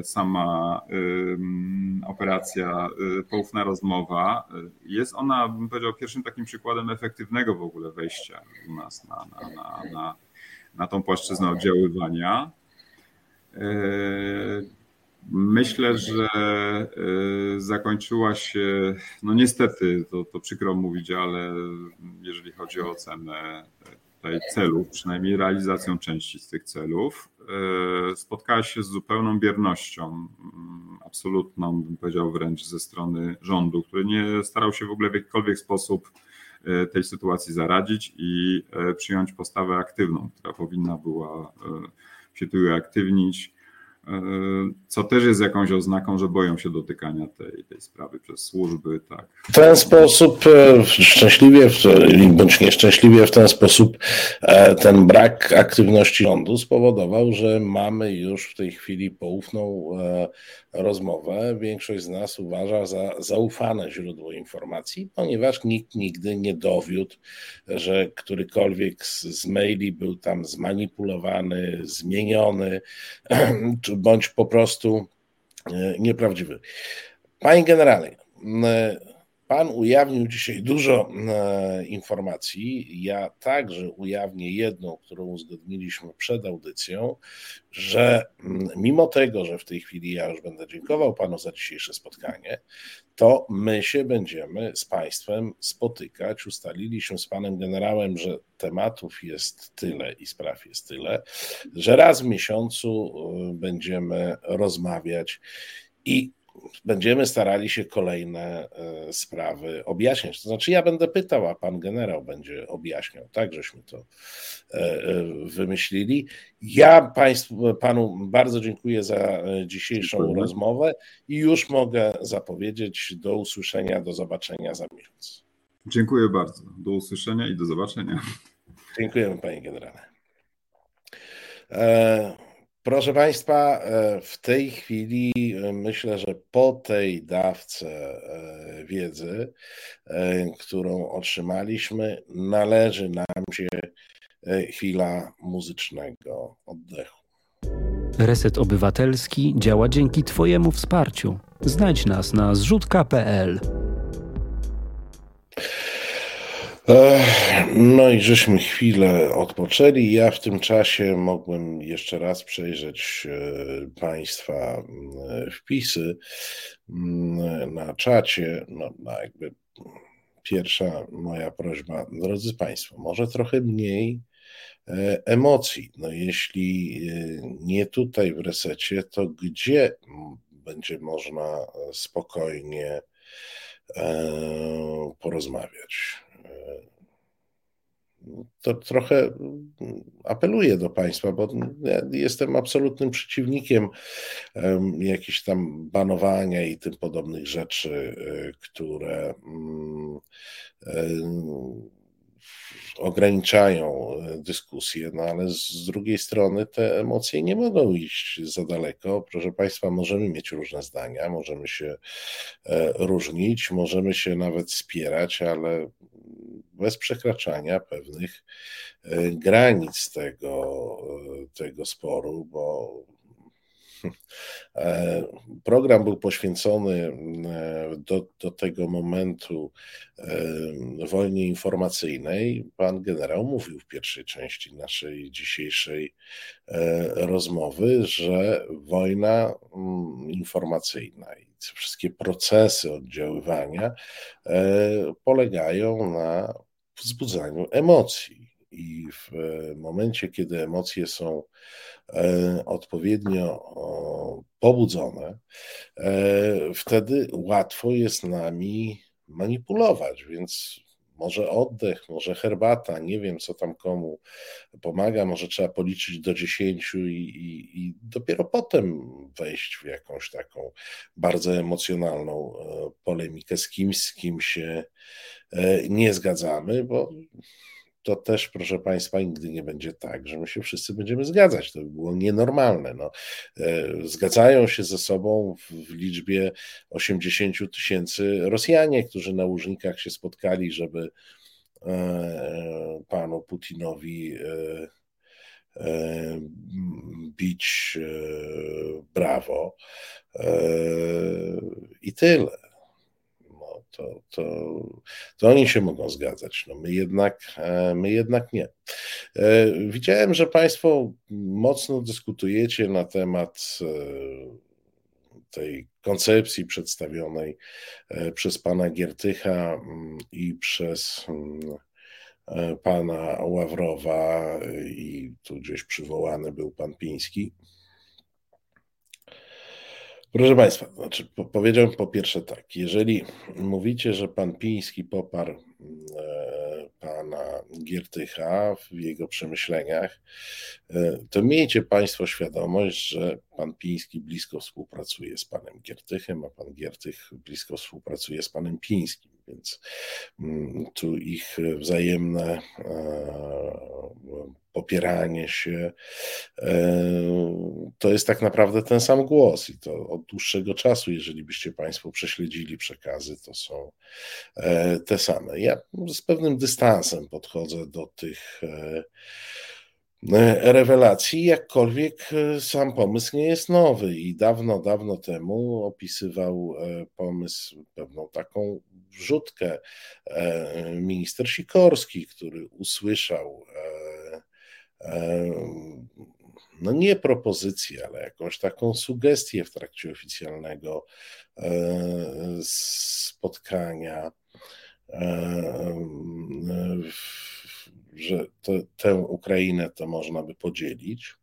Y, sama operacja y, Poufna Rozmowa. Jest ona, bym powiedział, pierwszym takim przykładem efektywnego w ogóle wejścia u nas na, na, na, na, na tą płaszczyznę oddziaływania. Myślę, że zakończyła się, no niestety, to, to przykro mówić, ale jeżeli chodzi o ocenę tutaj celów, przynajmniej realizacją części z tych celów, e, spotkała się z zupełną biernością, mm, absolutną, bym powiedział wręcz ze strony rządu, który nie starał się w ogóle w jakikolwiek sposób e, tej sytuacji zaradzić i e, przyjąć postawę aktywną, która powinna była się tu uaktywnić co też jest jakąś oznaką, że boją się dotykania tej, tej sprawy przez służby. Tak. W ten sposób, e, szczęśliwie bądź nieszczęśliwie, w ten sposób e, ten brak aktywności rządu spowodował, że mamy już w tej chwili poufną e, rozmowę. Większość z nas uważa za zaufane źródło informacji, ponieważ nikt nigdy nie dowiódł, że którykolwiek z, z maili był tam zmanipulowany, zmieniony, czy bądź po prostu e, nieprawdziwy. Panie generale, Pan ujawnił dzisiaj dużo e, informacji. Ja także ujawnię jedną, którą uzgodniliśmy przed audycją, że mimo tego, że w tej chwili ja już będę dziękował Panu za dzisiejsze spotkanie, to my się będziemy z Państwem spotykać. Ustaliliśmy z Panem Generałem, że tematów jest tyle i spraw jest tyle, że raz w miesiącu e, będziemy rozmawiać i będziemy starali się kolejne e, sprawy objaśniać. To znaczy, ja będę pytał, a pan generał będzie objaśniał, tak, żeśmy to e, wymyślili. Ja państwu, panu bardzo dziękuję za dzisiejszą dziękuję. rozmowę i już mogę zapowiedzieć do usłyszenia, do zobaczenia za miesiąc. Dziękuję bardzo. Do usłyszenia i do zobaczenia. Dziękujemy, panie generale. Proszę Państwa, e, w tej chwili e, myślę, że po tej dawce e, wiedzy, którą otrzymaliśmy, należy nam się chwila muzycznego oddechu. Reset Obywatelski działa dzięki Twojemu wsparciu. Znajdź nas na zrzutka.pl. No i żeśmy chwilę odpoczęli. Ja w tym czasie mogłem jeszcze raz przejrzeć e, Państwa e, wpisy mm, na czacie. No, no jakby pierwsza moja prośba, drodzy Państwo, może trochę mniej e, emocji. No jeśli nie tutaj w resecie, to gdzie będzie można spokojnie porozmawiać? To trochę apeluję do Państwa, bo ja jestem absolutnym przeciwnikiem jakichś tam banowania i tym podobnych rzeczy, e, które mm, e, ograniczają e, dyskusję, no ale z drugiej strony te emocje nie mogą iść za daleko. Proszę Państwa, możemy mieć różne zdania, możemy się różnić, możemy się nawet spierać, ale bez przekraczania pewnych e, granic tego, e, tego sporu, bo e, Program był poświęcony do, do tego momentu wojnie informacyjnej. Pan generał mówił w pierwszej części naszej dzisiejszej rozmowy, że wojna mm, informacyjna i wszystkie procesy oddziaływania polegają na wzbudzaniu emocji. I w e, momencie, kiedy emocje są e, odpowiednio pobudzone, e, wtedy łatwo jest nami manipulować, więc może oddech, może herbata, nie wiem co tam komu pomaga, może trzeba policzyć do dziesięciu i, i, i, dopiero potem wejść w jakąś taką bardzo emocjonalną polemikę z kimś, z kim się E, nie zgadzamy, bo to też, proszę Państwa, nigdy nie będzie tak, że my się wszyscy będziemy zgadzać. To by było nienormalne. No, e, zgadzają się ze sobą w liczbie 80 tysięcy Rosjanie, którzy na łużnikach się spotkali, żeby e, panu Putinowi bić brawo. I tyle to, to, to oni się mogą zgadzać. No my, jednak, e, my jednak nie. E, widziałem, że Państwo mocno dyskutujecie na temat e, tej koncepcji przedstawionej przez pana Giertycha mm, i przez mm, pana Ławrowa i tu gdzieś przywołany był pan Piński. Proszę Państwa, znaczy powiedziałem po pierwsze tak, jeżeli mówicie, że pan Piński poparł e, pana Giertycha w jego przemyśleniach, e, to miejcie Państwo świadomość, że pan Piński blisko współpracuje z panem Giertychem, a pan Giertych blisko współpracuje z panem Pińskim, więc mm, tu ich wzajemne e, popieranie się, e, to jest tak naprawdę ten sam głos i to od dłuższego czasu, jeżeli byście Państwo prześledzili przekazy, to są e, te same. Ja z pewnym dystansem podchodzę do tych rewelacji, jakkolwiek sam pomysł nie jest nowy. I dawno, dawno temu opisywał pomysł, pewną taką wrzutkę minister Sikorski, który usłyszał no nie propozycję, ale jakąś taką sugestię w trakcie oficjalnego e, spotkania, e, że to, tę Ukrainę to można by podzielić.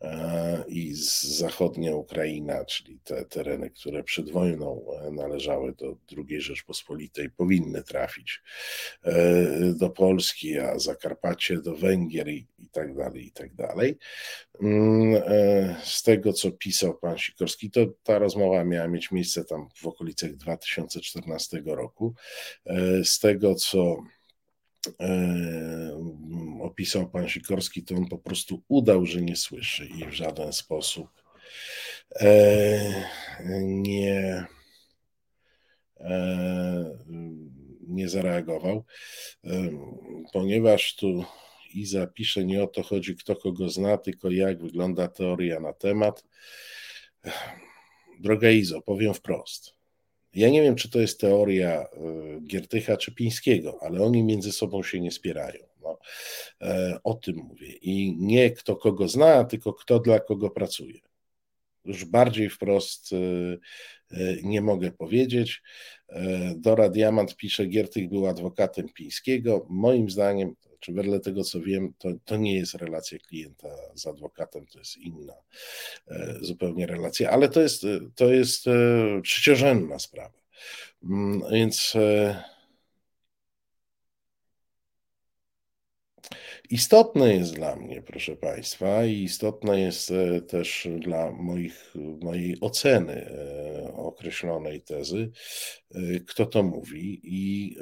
e, i zachodnia Ukraina, czyli te tereny, które przed wojną należały do II Rzeczpospolitej, powinny trafić do Polski, a Zakarpacie do Węgier i, i tak dalej, i tak dalej. Mm, z tego, co pisał pan Sikorski, to ta rozmowa miała mieć miejsce tam w okolicach 2014 roku. Z tego, co E, opisał pan Sikorski, to on po prostu udał, że nie słyszy i w żaden sposób e, nie, e, nie zareagował, ponieważ tu Iza pisze, nie o to chodzi, kto kogo zna, tylko jak wygląda teoria na temat. Droga Izo, powiem wprost. Ja nie wiem, czy to jest teoria e, Giertycha czy Pińskiego, ale oni między sobą się nie spierają. No, e, o tym mówię. I nie kto kogo zna, tylko kto dla kogo pracuje. Już bardziej wprost e, nie mogę powiedzieć. Dora Diamant pisze, Giertych był adwokatem Pińskiego. Moim zdaniem czy wedle tego, co wiem, to, to nie jest relacja klienta z adwokatem, to jest inna e, zupełnie relacja, ale to jest, to jest e, trzeciorzędna sprawa. Mm, więc e, Istotne jest dla mnie, proszę Państwa, i istotne jest też dla moich, mojej oceny określonej tezy, kto to mówi. I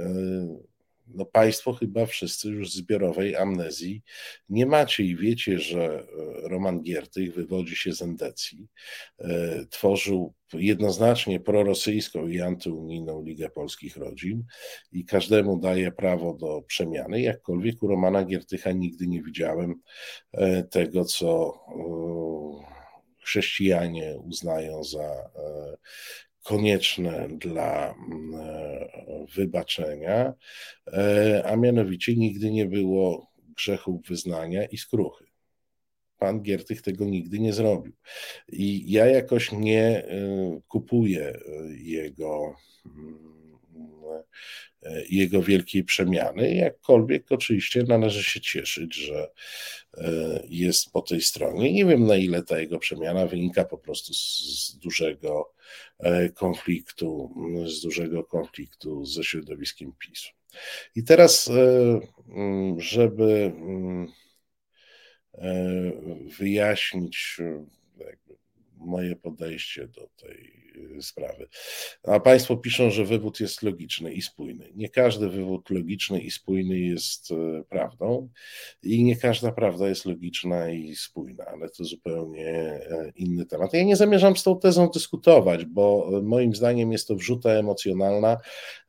no państwo chyba wszyscy już zbiorowej amnezji nie macie i wiecie, że e, Roman Giertych wywodzi się z endecji, e, tworzył jednoznacznie prorosyjską i antyunijną Ligę Polskich Rodzin i każdemu daje prawo do przemiany, jakkolwiek u Romana Giertycha nigdy nie widziałem e, tego, co chrześcijanie uznają za konieczne dla mm, e, wybaczenia, e, a mianowicie nigdy nie było grzechów wyznania i skruchy. Pan Giertych tego nigdy nie zrobił. I ja jakoś nie e, kupuję jego mm, jego wielkiej przemiany, jakkolwiek oczywiście należy się cieszyć, że e, jest po tej stronie. Nie wiem na ile ta jego przemiana wynika po prostu z dużego e, konfliktu, z dużego konfliktu ze środowiskiem PiSu. I teraz, żeby wyjaśnić moje podejście do tej Y, sprawy. A Państwo piszą, że wywód jest logiczny i spójny. Nie każdy wywód logiczny i spójny jest y, prawdą i nie każda prawda jest logiczna i spójna, ale to zupełnie e, inny temat. Ja nie zamierzam z tą tezą dyskutować, bo moim zdaniem jest to wrzuta emocjonalna,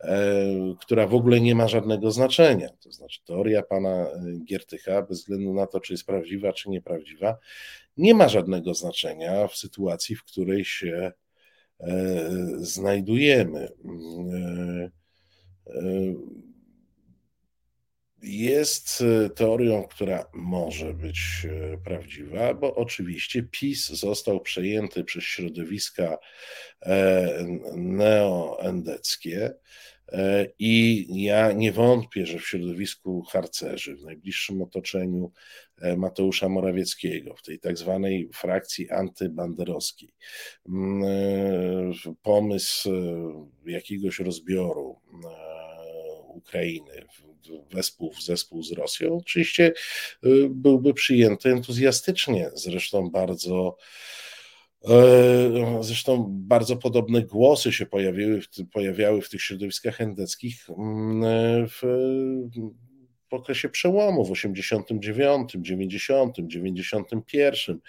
e, która w ogóle nie ma żadnego znaczenia. To znaczy teoria pana e, Giertycha, bez względu na to, czy jest prawdziwa, czy nieprawdziwa, nie ma żadnego znaczenia w sytuacji, w której się E, znajdujemy. E, e, jest teorią, która może być prawdziwa, bo oczywiście PiS został przejęty przez środowiska neoendeckie I ja nie wątpię, że w środowisku harcerzy, w najbliższym otoczeniu e, Mateusza Morawieckiego, w tej tak zwanej frakcji antybanderowskiej, mm, e, pomysł jakiegoś rozbioru Ukrainy wespół w zespół z Rosją, oczywiście byłby przyjęty entuzjastycznie, zresztą bardzo E, zresztą bardzo podobne głosy się pojawiły, pojawiały w tych środowiskach endeckich mm, e, w, w okresie przełomu w 89, 90, 91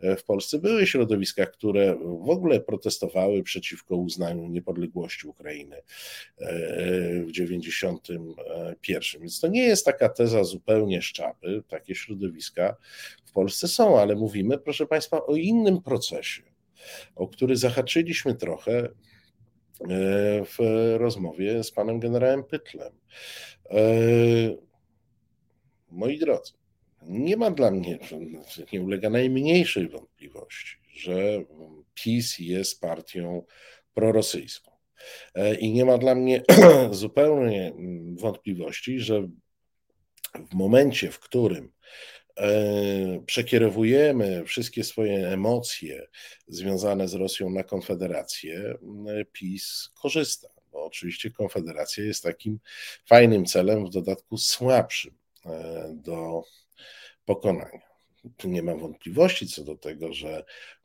w Polsce były środowiska, które w ogóle protestowały przeciwko uznaniu niepodległości Ukrainy e, w 91. Więc to nie jest taka teza zupełnie szczapy. Takie środowiska w Polsce są, ale mówimy, proszę Państwa, o innym procesie, o który zahaczyliśmy trochę e, w rozmowie z panem generałem Pytlem. E, moi drodzy, nie ma dla mnie, nie ulega najmniejszej wątpliwości, że PiS jest partią prorosyjską. E, I nie ma dla mnie zupełnie wątpliwości, że w momencie, w którym przekierowujemy wszystkie swoje emocje związane z Rosją na Konfederację, PiS korzysta. Bo oczywiście Konfederacja jest takim fajnym celem, w dodatku słabszym do pokonania. Nie mam wątpliwości co do tego, że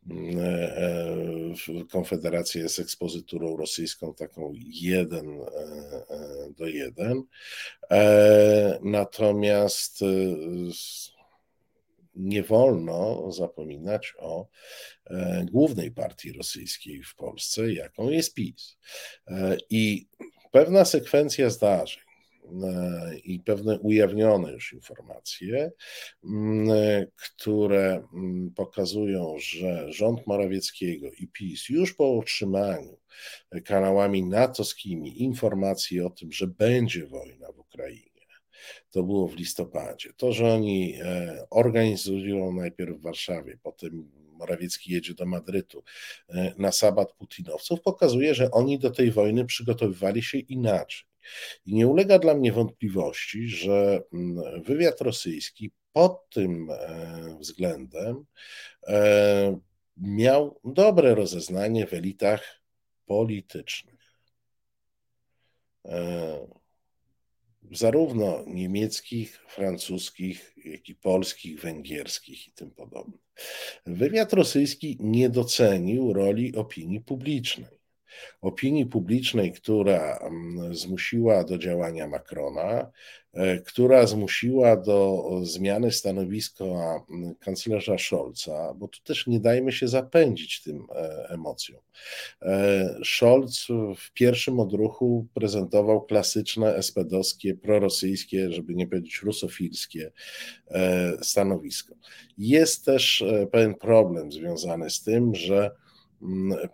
mm, e, e, Konfederacja jest ekspozyturą rosyjską taką jeden e, do jeden. Natomiast nie wolno zapominać o głównej partii rosyjskiej w Polsce, jaką jest PiS. I pewna sekwencja zdarzeń, i pewne ujawnione już informacje, mm, które mm, pokazują, że rząd Morawieckiego i PiS już po otrzymaniu kanałami natowskimi informacji o tym, że będzie wojna w Ukrainie, to było w listopadzie. To, że oni e, organizują najpierw w Warszawie, potem Morawiecki jedzie do Madrytu e, na sabat putinowców, pokazuje, że oni do tej wojny przygotowywali się inaczej. I nie ulega dla mnie wątpliwości, że mm, wywiad rosyjski pod tym e, względem miał dobre rozeznanie w elitach politycznych. Zarówno niemieckich, francuskich, jak i polskich, węgierskich i tym podobnych. Wywiad rosyjski nie docenił roli opinii publicznej opinii publicznej, która mm, zmusiła do działania Macrona, e, która zmusiła do zmiany stanowiska mm, kanclerza Scholza, bo tu też nie dajmy się zapędzić tym e, emocjom. E, Scholz w pierwszym odruchu prezentował klasyczne SPD-owskie, prorosyjskie, żeby nie powiedzieć rusofilskie stanowisko. Jest też pewien problem związany z tym, że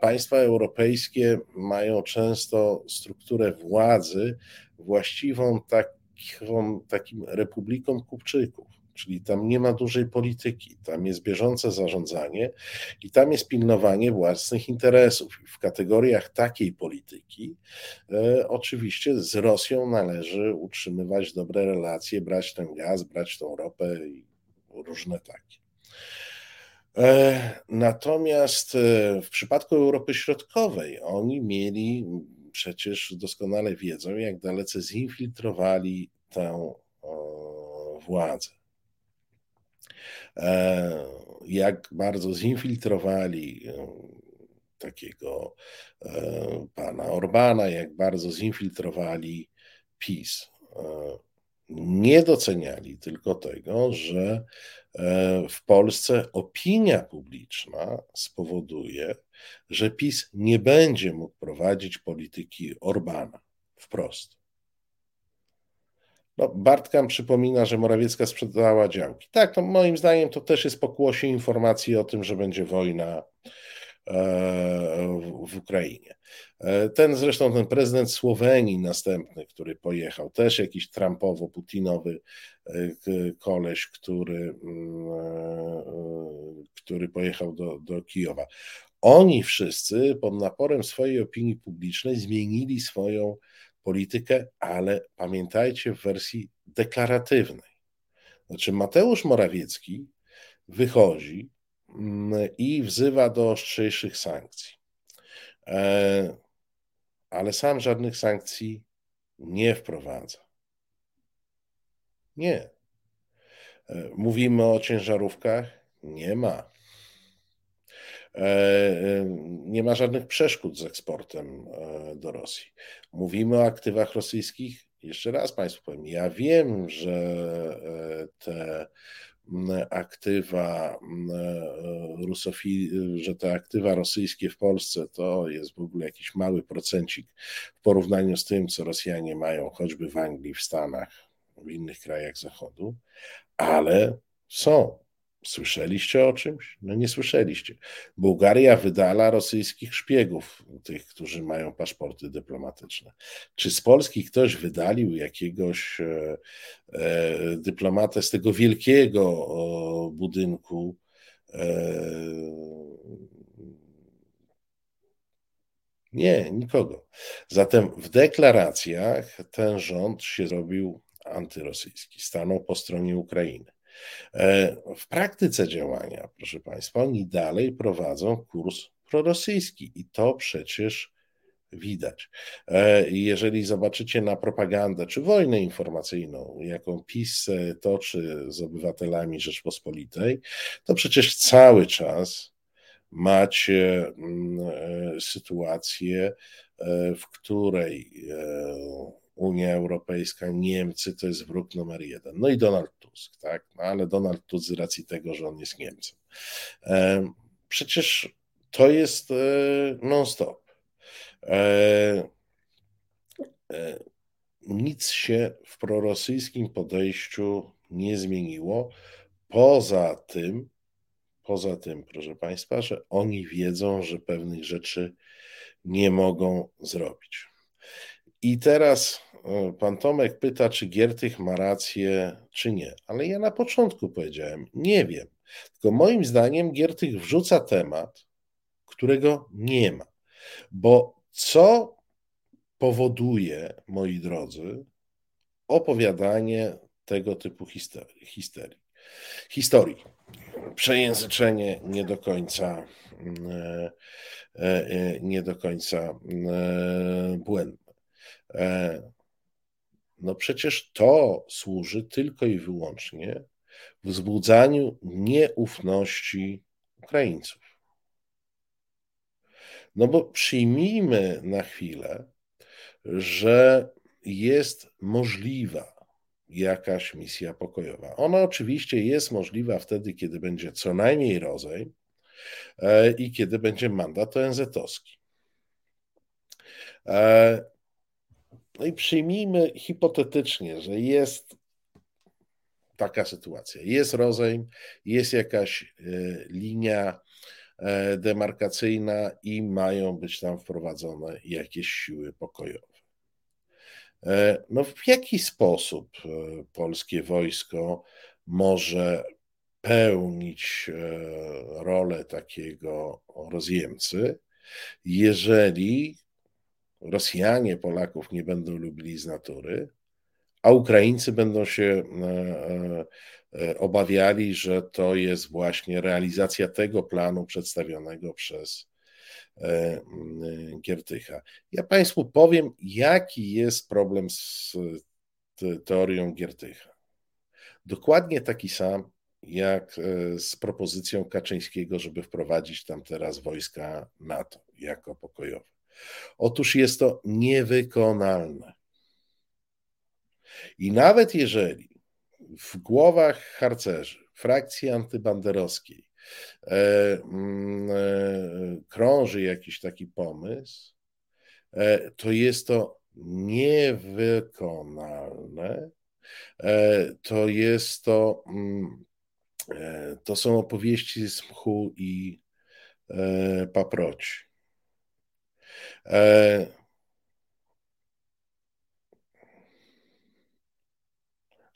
państwa europejskie mają często strukturę władzy właściwą taką, takim republikom kupczyków. Czyli tam nie ma dużej polityki, tam jest bieżące zarządzanie i tam jest pilnowanie własnych interesów. W kategoriach takiej polityki e, oczywiście z Rosją należy utrzymywać dobre relacje, brać ten gaz, brać tą ropę i różne takie. E, natomiast e, w przypadku Europy Środkowej oni mieli, przecież doskonale wiedzą, jak dalece zinfiltrowali tę władzę. E, jak bardzo zinfiltrowali takiego pana Orbana, jak bardzo zinfiltrowali PiS. Nie doceniali tylko tego, że w Polsce opinia publiczna spowoduje, że PiS nie będzie mógł prowadzić polityki Orbana wprost. No, Bartkam przypomina, że Morawiecka sprzedała działki. Tak, to moim zdaniem to też jest pokłosie informacji o tym, że będzie wojna e, w Ukrainie. E, ten zresztą, ten prezydent Słowenii następny, który pojechał, też jakiś Trumpowo-Putinowy e, koleś, który, mm, e, który pojechał do, do Kijowa. Oni wszyscy pod naporem swojej opinii publicznej zmienili swoją politykę, ale pamiętajcie w wersji deklaratywnej. Znaczy Mateusz Morawiecki wychodzi mm, i wzywa do ostrzejszych sankcji ale sam żadnych sankcji nie wprowadza. Nie. E, mówimy o ciężarówkach? Nie ma. E, e, nie ma żadnych przeszkód z eksportem do Rosji. Mówimy o aktywach rosyjskich? Jeszcze raz Państwu powiem, ja wiem, że te aktywa rusofili, że te aktywa rosyjskie w Polsce to jest w ogóle jakiś mały procencik w porównaniu z tym, co Rosjanie mają choćby w Anglii, w Stanach, w innych krajach Zachodu, ale są. Słyszeliście o czymś? No nie słyszeliście. Bułgaria wydala rosyjskich szpiegów, tych, którzy mają paszporty dyplomatyczne. Czy z Polski ktoś wydalił jakiegoś e, e, dyplomatę z tego wielkiego o, budynku? E, nie, nikogo. Zatem w deklaracjach ten rząd się zrobił antyrosyjski, stanął po stronie Ukrainy. W praktyce działania, proszę Państwa, oni dalej prowadzą kurs prorosyjski i to przecież widać. Jeżeli zobaczycie na propagandę czy wojnę informacyjną, jaką PiS toczy z obywatelami Rzeczpospolitej, to przecież cały czas macie mm, e, sytuację, e, w której e, Unia Europejska, Niemcy to jest wróg numer jeden. No i Donald Tusk, tak? No ale Donald Tusk z racji tego, że on jest Niemcem. Przecież to jest non-stop. Nic się w prorosyjskim podejściu nie zmieniło. Poza tym, Poza tym, proszę Państwa, że oni wiedzą, że pewnych rzeczy nie mogą zrobić. I teraz e, pan Tomek pyta, czy Giertych ma rację, czy nie. Ale ja na początku powiedziałem, nie wiem. Tylko moim zdaniem Giertych wrzuca temat, którego nie ma. Bo co powoduje, moi drodzy, opowiadanie tego typu histerii? historii przejęzyczenie nie do końca e, e, nie do końca e, błędne. No przecież to służy tylko i wyłącznie wzbudzaniu nieufności Ukraińców. No bo przyjmijmy na chwilę, że jest możliwa jakaś misja pokojowa. Ona oczywiście jest możliwa wtedy, kiedy będzie co najmniej rozejm e, i kiedy będzie mandat ONZ-owski. E, no i przyjmijmy hipotetycznie, że jest taka sytuacja. Jest rozejm, jest jakaś e, linia demarkacyjna i mają być tam wprowadzone jakieś siły pokojowe. E, no w jaki sposób e, polskie wojsko może pełnić e, rolę takiego rozjemcy, jeżeli Rosjanie Polaków nie będą lubili z natury, a Ukraińcy będą się obawiali, że to jest właśnie realizacja tego planu przedstawionego przez E, Giertycha. Ja Państwu powiem, jaki jest problem z teorią Giertycha. Dokładnie taki sam, jak e, z propozycją Kaczyńskiego, żeby wprowadzić tam teraz wojska NATO jako pokojowe. Otóż jest to niewykonalne. I nawet jeżeli w głowach harcerzy, frakcji antybanderowskiej E, mm, e, krąży jakiś taki pomysł, e, to jest to niewykonalne. To jest to, mm, to są opowieści z mchu i paproci.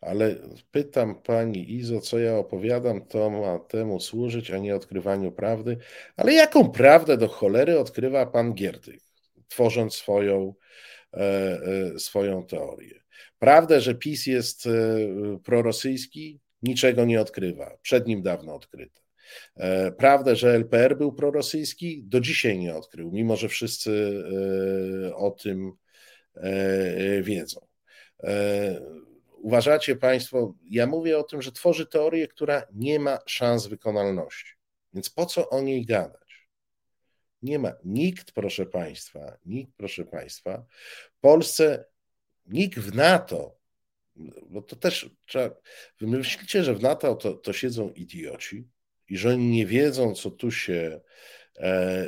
Ale pytam pani Izo, co ja opowiadam, to ma temu służyć, a nie odkrywaniu prawdy. Ale jaką prawdę do cholery odkrywa pan Giertych, tworząc swoją, e, e, swoją teorię? Prawdę, że PiS jest e, prorosyjski, niczego nie odkrywa. Przed nim dawno odkryte. Prawdę, że LPR był prorosyjski, do dzisiaj nie odkrył, mimo że wszyscy o tym wiedzą uważacie Państwo, ja mówię o tym, że tworzy teorię, która nie ma szans wykonalności. Więc po co o niej gadać? Nie ma. Nikt, proszę Państwa, nikt, proszę Państwa, Polsce, nikt w NATO, bo to też trzeba, wy myślicie, że w NATO to, to siedzą idioci i że oni nie wiedzą, co tu się e,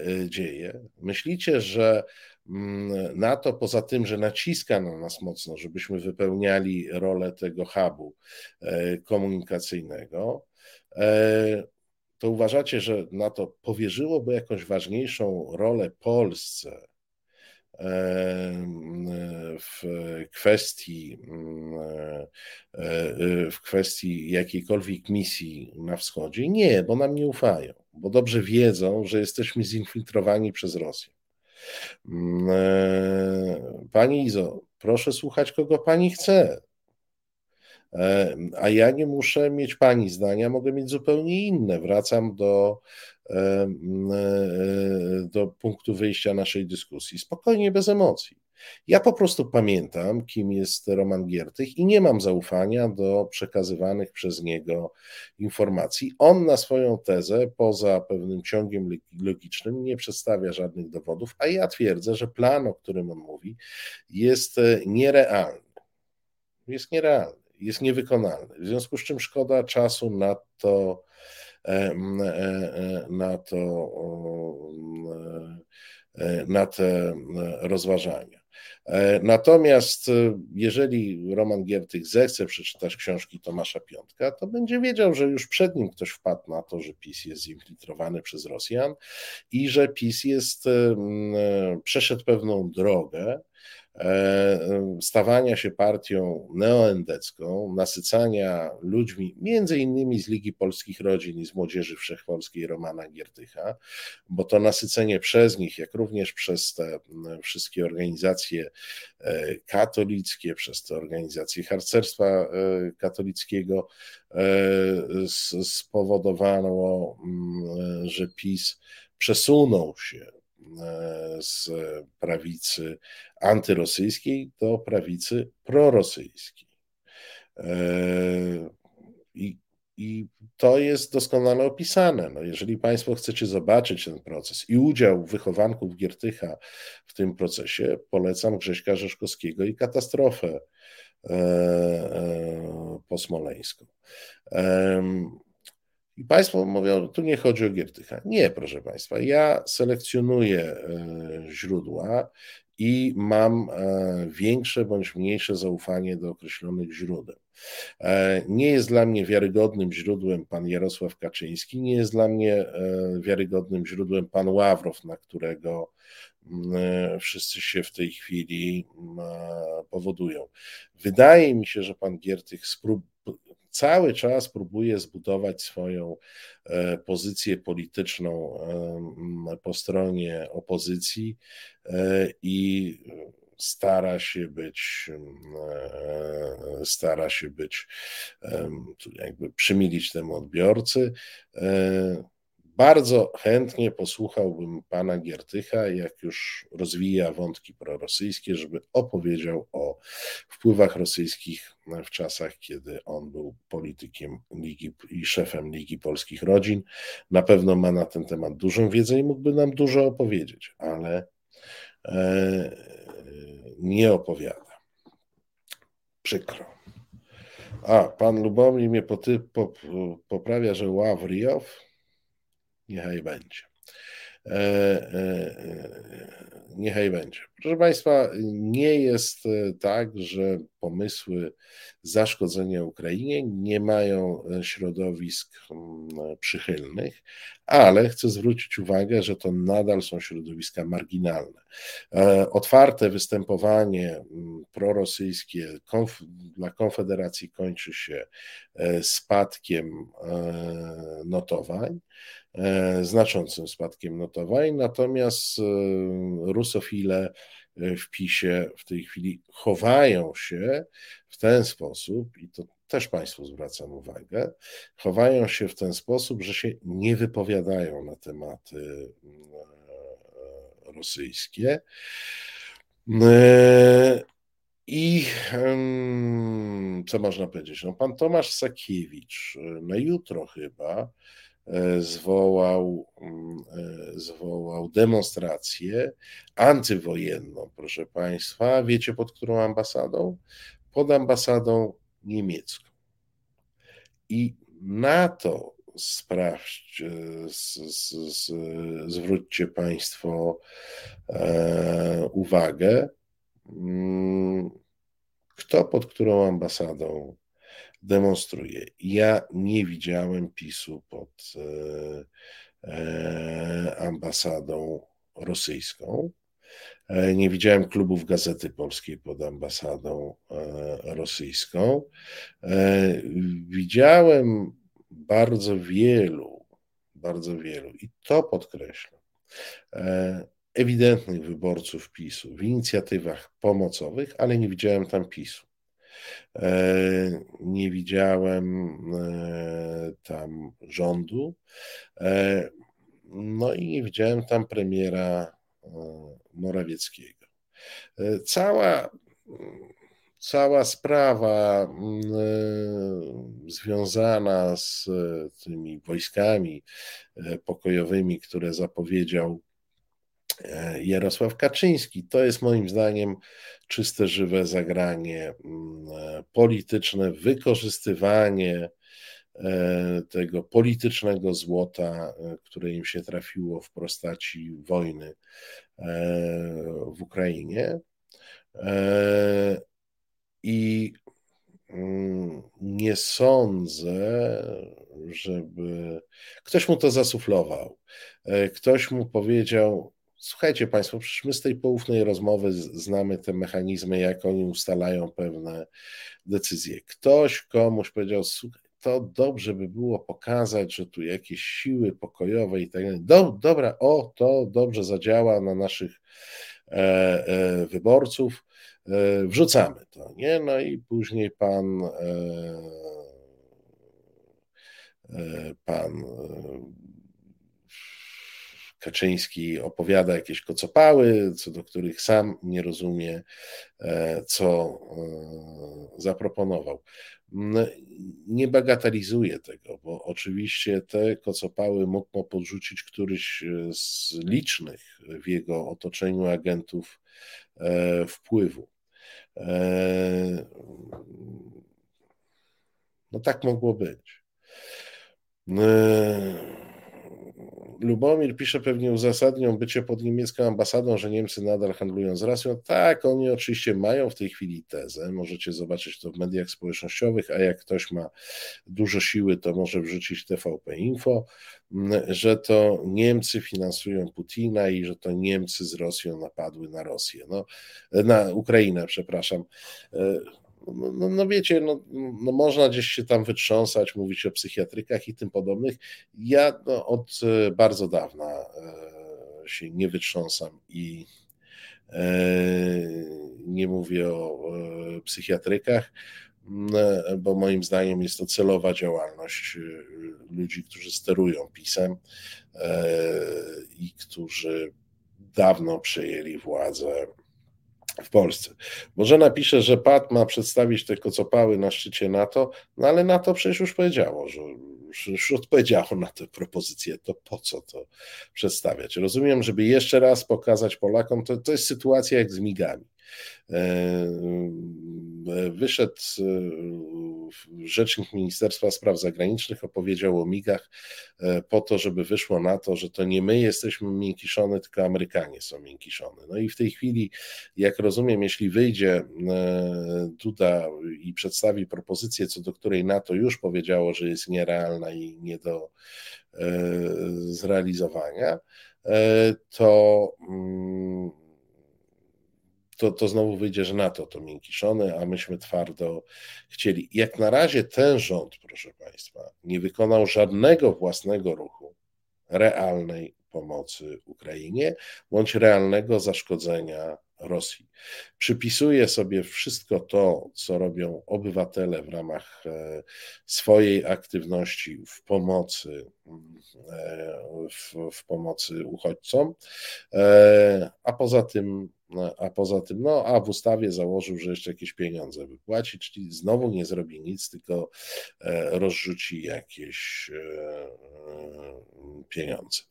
e dzieje. Myślicie, że Mm, NATO, poza tym, że naciska na nas mocno, żebyśmy wypełniali rolę tego hubu e, komunikacyjnego, to uważacie, że NATO powierzyłoby jakąś ważniejszą rolę Polsce w kwestii, w kwestii jakiejkolwiek misji na wschodzie? Nie, bo nam nie ufają, bo dobrze wiedzą, że jesteśmy zinfiltrowani przez Rosję. Pani Izo, proszę słuchać, kogo pani chce. A ja nie muszę mieć pani zdania, mogę mieć zupełnie inne. Wracam do, do punktu wyjścia naszej dyskusji. Spokojnie, bez emocji. Ja po prostu pamiętam, kim jest Roman Giertych i nie mam zaufania do przekazywanych przez niego informacji. On na swoją tezę, poza pewnym ciągiem logicznym, nie przedstawia żadnych dowodów, a ja twierdzę, że plan, o którym on mówi, jest e, nierealny. Jest nierealny, jest niewykonalny. W związku z czym szkoda czasu na to, e, e, na to, na te rozważania. E, natomiast e, jeżeli Roman Giertych zechce przeczytać książki Tomasza Piątka, to będzie wiedział, że już przed nim ktoś wpadł na to, że PiS jest zinfiltrowany przez Rosjan i że PiS jest, e, przeszedł pewną drogę, E, stawania się partią neoendecką, nasycania ludźmi, między innymi z Ligi Polskich Rodzin i z Młodzieży Wszechpolskiej Romana Giertycha, bo to nasycenie przez nich, jak również przez te wszystkie organizacje e, katolickie, przez te organizacje harcerstwa e, katolickiego spowodowało, że PiS przesunął się E, z prawicy antyrosyjskiej do prawicy prorosyjskiej. E, I, I, to jest doskonale opisane. No, jeżeli Państwo chcecie zobaczyć ten proces i udział wychowanków Giertycha w tym procesie, polecam Grześka Rzeszkowskiego i katastrofę e, posmoleńską. I Państwo mówią, tu nie chodzi o Giertycha. Nie, proszę Państwa, ja selekcjonuję e, źródła i mam e, większe bądź mniejsze zaufanie do określonych źródeł. E, nie jest dla mnie wiarygodnym źródłem pan Jarosław Kaczyński, nie jest dla mnie wiarygodnym źródłem pan Ławrow, na którego wszyscy się w tej chwili powodują. Wydaje mi się, że pan Giertych sprób cały czas próbuje zbudować swoją e, pozycję polityczną po stronie opozycji e, i stara się być, e, stara się być, jakby przymilić temu odbiorcy. Bardzo chętnie posłuchałbym pana Giertycha, jak już rozwija wątki prorosyjskie, żeby opowiedział o wpływach rosyjskich w czasach, kiedy on był politykiem Ligi i szefem Ligi Polskich Rodzin. Na pewno ma na ten temat dużą wiedzę i mógłby nam dużo opowiedzieć, ale e, nie opowiada. Przykro. A, pan Lubomir mnie poty, poprawia, że Ławriow niechaj będzie. E, e, e, niechaj będzie. Proszę Państwa, nie jest tak, że pomysły zaszkodzenia Ukrainie nie mają środowisk mm, przychylnych, ale chcę zwrócić uwagę, że to nadal są środowiska marginalne. Otwarte występowanie mm, prorosyjskie dla Konfederacji kończy się spadkiem notowań. E, znaczącym spadkiem notowań, natomiast e, rusofile e, w PiSie w tej chwili chowają się w ten sposób, i to też Państwu zwracam uwagę, chowają się w ten sposób, że się nie wypowiadają na tematy rosyjskie. I co można powiedzieć? No, pan Tomasz Sakiewicz na jutro chyba zwołał, mm, e, zwołał demonstrację antywojenną, proszę Państwa. Wiecie pod którą ambasadą? Pod ambasadą niemiecką. I na to sprawdź, z, z, z, zwróćcie Państwo e, uwagę, mm, kto pod którą ambasadą demonstruje. Ja nie widziałem PiSu pod e, e, ambasadą rosyjską. E, nie widziałem klubów Gazety Polskiej pod ambasadą rosyjską. Widziałem bardzo wielu, bardzo wielu, i to podkreślam, ewidentnych wyborców PiSu w inicjatywach pomocowych, ale nie widziałem tam PiSu. Nie widziałem tam rządu. No i nie widziałem tam premiera Morawieckiego. Cała cała sprawa mm, e, związana z e, tymi wojskami e, pokojowymi, które zapowiedział Jarosław Kaczyński, to jest moim zdaniem czyste, żywe zagranie mm, polityczne, wykorzystywanie tego politycznego złota, które im się trafiło w postaci wojny w Ukrainie. I mm, nie sądzę, żeby ktoś mu to zasuflował. E, ktoś mu powiedział: Słuchajcie Państwo, przecież my z tej poufnej rozmowy znamy te mechanizmy, jak oni ustalają pewne decyzje. Ktoś komuś powiedział: to dobrze by było pokazać, że tu jakieś siły pokojowe i tak dalej. Do, dobra, o, to dobrze zadziała na naszych e, e, wyborców. E, wrzucamy to, nie? No i później pan e, e, pan Kaczyński opowiada jakieś kocopały, co do których sam nie rozumie, co zaproponował. Nie bagatelizuję tego, bo oczywiście te kocopały mógł podrzucić któryś z licznych w jego otoczeniu agentów wpływu. E, no tak mogło być. E, Lubomir pisze pewnie uzasadnią bycie pod niemiecką ambasadą, że Niemcy nadal handlują z Rosją. Tak, oni oczywiście mają w tej chwili tezę. Możecie zobaczyć to w mediach społecznościowych, a jak ktoś ma dużo siły, to może wrzucić TVP Info, że to Niemcy finansują Putina i że to Niemcy z Rosją napadły na Rosję, no, na Ukrainę, przepraszam. No, no, no, wiecie, no, no, można gdzieś się tam wytrząsać, mówić o psychiatrykach i tym podobnych. Ja no, od e, bardzo dawna e, się nie wytrząsam i e, nie mówię o psychiatrykach, bo moim zdaniem jest to celowa działalność ludzi, którzy sterują pisem i którzy dawno przejęli władzę w Polsce. Może napisze, że PAT ma przedstawić te kocopały na szczycie NATO, no ale NATO przecież już powiedziało, że już odpowiedziało na tę propozycję, to po co to przedstawiać? Rozumiem, żeby jeszcze raz pokazać Polakom, to, to jest sytuacja jak z migami. E, e, wyszedł e, rzecznik Ministerstwa Spraw Zagranicznych, opowiedział o migach po to, żeby wyszło na to, że to nie my jesteśmy miękiszone, tylko Amerykanie są miękiszone. No i w tej chwili, jak rozumiem, jeśli wyjdzie Duda i przedstawi propozycję, co do której NATO już powiedziało, że jest nierealna i nie do zrealizowania, to mm, to, to znowu wyjdzie, że NATO to miękiszone, a myśmy twardo chcieli. Jak na razie ten rząd, proszę Państwa, nie wykonał żadnego własnego ruchu realnej pomocy Ukrainie bądź realnego zaszkodzenia Rosji. Przypisuje sobie wszystko to, co robią obywatele w ramach e, swojej aktywności w pomocy, e, w, w pomocy uchodźcom, e, a poza tym a poza tym, no, a w ustawie założył, że jeszcze jakieś pieniądze wypłaci, czyli znowu nie zrobi nic, tylko e, rozrzuci jakieś e, pieniądze.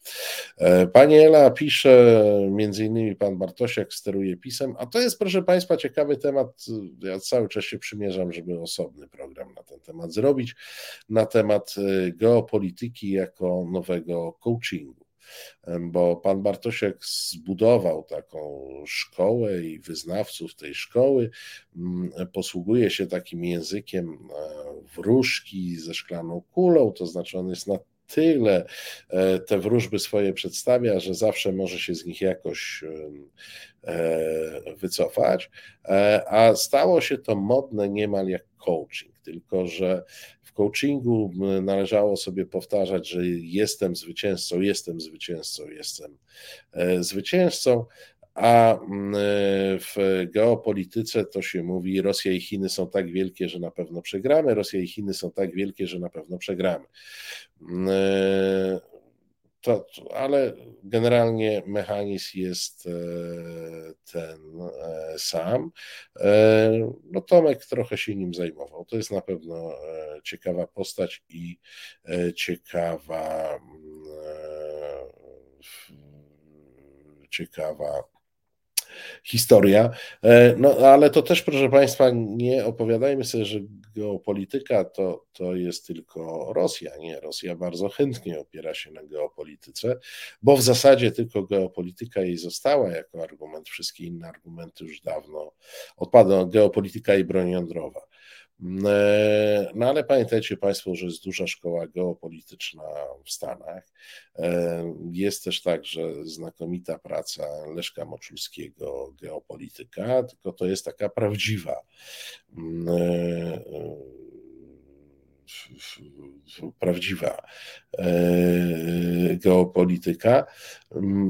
E, pani Ela pisze, między innymi pan Bartosiak steruje pisem, a to jest, proszę Państwa, ciekawy temat. Ja cały czas się przymierzam, żeby osobny program na ten temat zrobić, na temat geopolityki jako nowego coachingu bo pan Bartosiek zbudował taką szkołę i wyznawców tej szkoły. Mm, posługuje się takim językiem e, wróżki ze szklaną kulą, to znaczy on jest na tyle e, te wróżby swoje przedstawia, że zawsze może się z nich jakoś e, wycofać, a stało się to modne niemal jak coaching, tylko że coachingu należało sobie powtarzać, że jestem zwycięzcą, jestem zwycięzcą, jestem e, zwycięzcą, a w geopolityce to się mówi, Rosja i Chiny są tak wielkie, że na pewno przegramy, Rosja i Chiny są tak wielkie, że na pewno przegramy. To, ale generalnie mechanizm jest e, ten e, sam. E, no Tomek trochę się nim zajmował. To jest na pewno ciekawa postać i ciekawa mm, ciekawa historia. E, no ale to też, proszę Państwa, nie opowiadajmy sobie, że geopolityka to, to jest tylko Rosja. Nie, Rosja bardzo chętnie opiera się na geopolityce, bo w zasadzie tylko geopolityka jej została jako argument. Wszystkie inne argumenty już dawno odpadną. Geopolityka i broń jądrowa. E, no ale pamiętajcie Państwo, że jest duża szkoła geopolityczna w Stanach. E, jest też także znakomita praca Leszka Moczulskiego, geopolityka, tylko to jest taka prawdziwa e, prawdziwa geopolityka,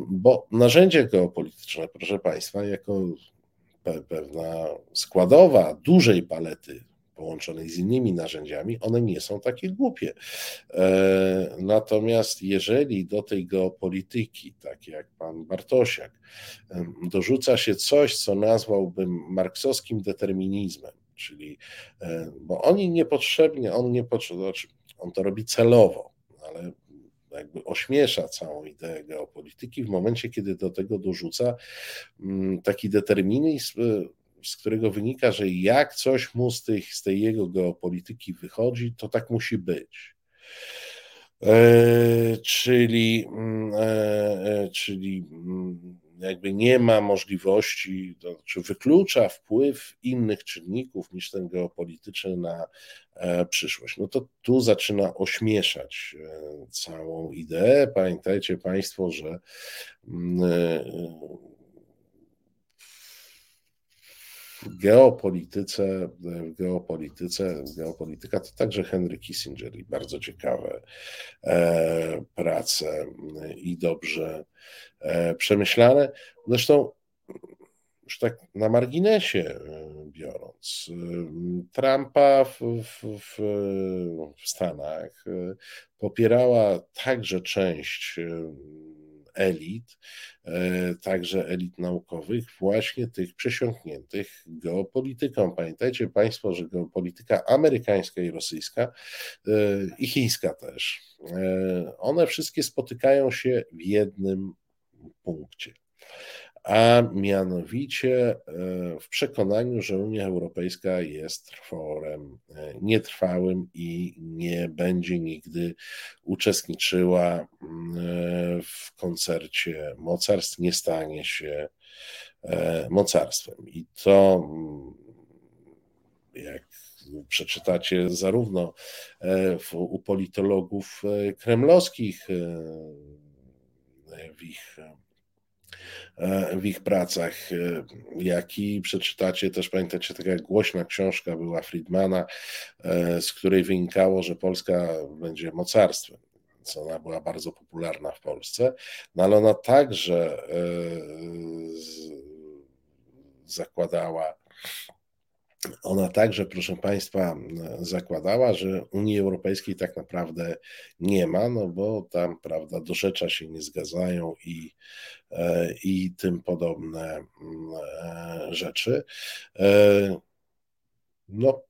bo narzędzie geopolityczne, proszę Państwa, jako pewna składowa dużej palety połączonej z innymi narzędziami, one nie są takie głupie. E, natomiast jeżeli do tej geopolityki, tak jak pan Bartosiak, dorzuca się coś, co nazwałbym marksowskim determinizmem, czyli, e, bo oni niepotrzebnie, on nie znaczy, on to robi celowo, ale jakby ośmiesza całą ideę geopolityki w momencie, kiedy do tego dorzuca mm, taki determinizm z którego wynika, że jak coś mu z, tych, z tej jego geopolityki wychodzi, to tak musi być. E, czyli, mm, e, e, czyli mm, jakby nie ma możliwości, to, czy wyklucza wpływ innych czynników niż ten geopolityczny na przyszłość. No to tu zaczyna ośmieszać całą ideę. Pamiętajcie Państwo, że mm, e, w geopolityce, geopolityce, geopolityka to także Henry Kissinger i bardzo ciekawe e, prace i dobrze e, przemyślane. Zresztą już tak na marginesie e, biorąc, Trumpa w, w, w, w Stanach popierała także część elit, e, także elit naukowych, właśnie tych przesiąkniętych geopolityką. Pamiętajcie Państwo, że geopolityka amerykańska i rosyjska e, i chińska też, e, one wszystkie spotykają się w jednym punkcie a mianowicie e, w przekonaniu, że Unia Europejska jest tworem e, nietrwałym i nie będzie nigdy uczestniczyła mm, e, w koncercie mocarstw, nie stanie się mocarstwem. I to, mm, jak przeczytacie zarówno u politologów kremlowskich, w ich w ich pracach, e, jak i przeczytacie też, pamiętacie, taka głośna książka była Friedmana, e, z której wynikało, że Polska będzie mocarstwem ona była bardzo popularna w Polsce, no ale ona także e, zakładała ona także, proszę Państwa, zakładała, że Unii Europejskiej tak naprawdę nie ma, no bo tam, prawda, do rzecza się nie zgadzają i, e, i tym podobne mm, e, rzeczy. E, no,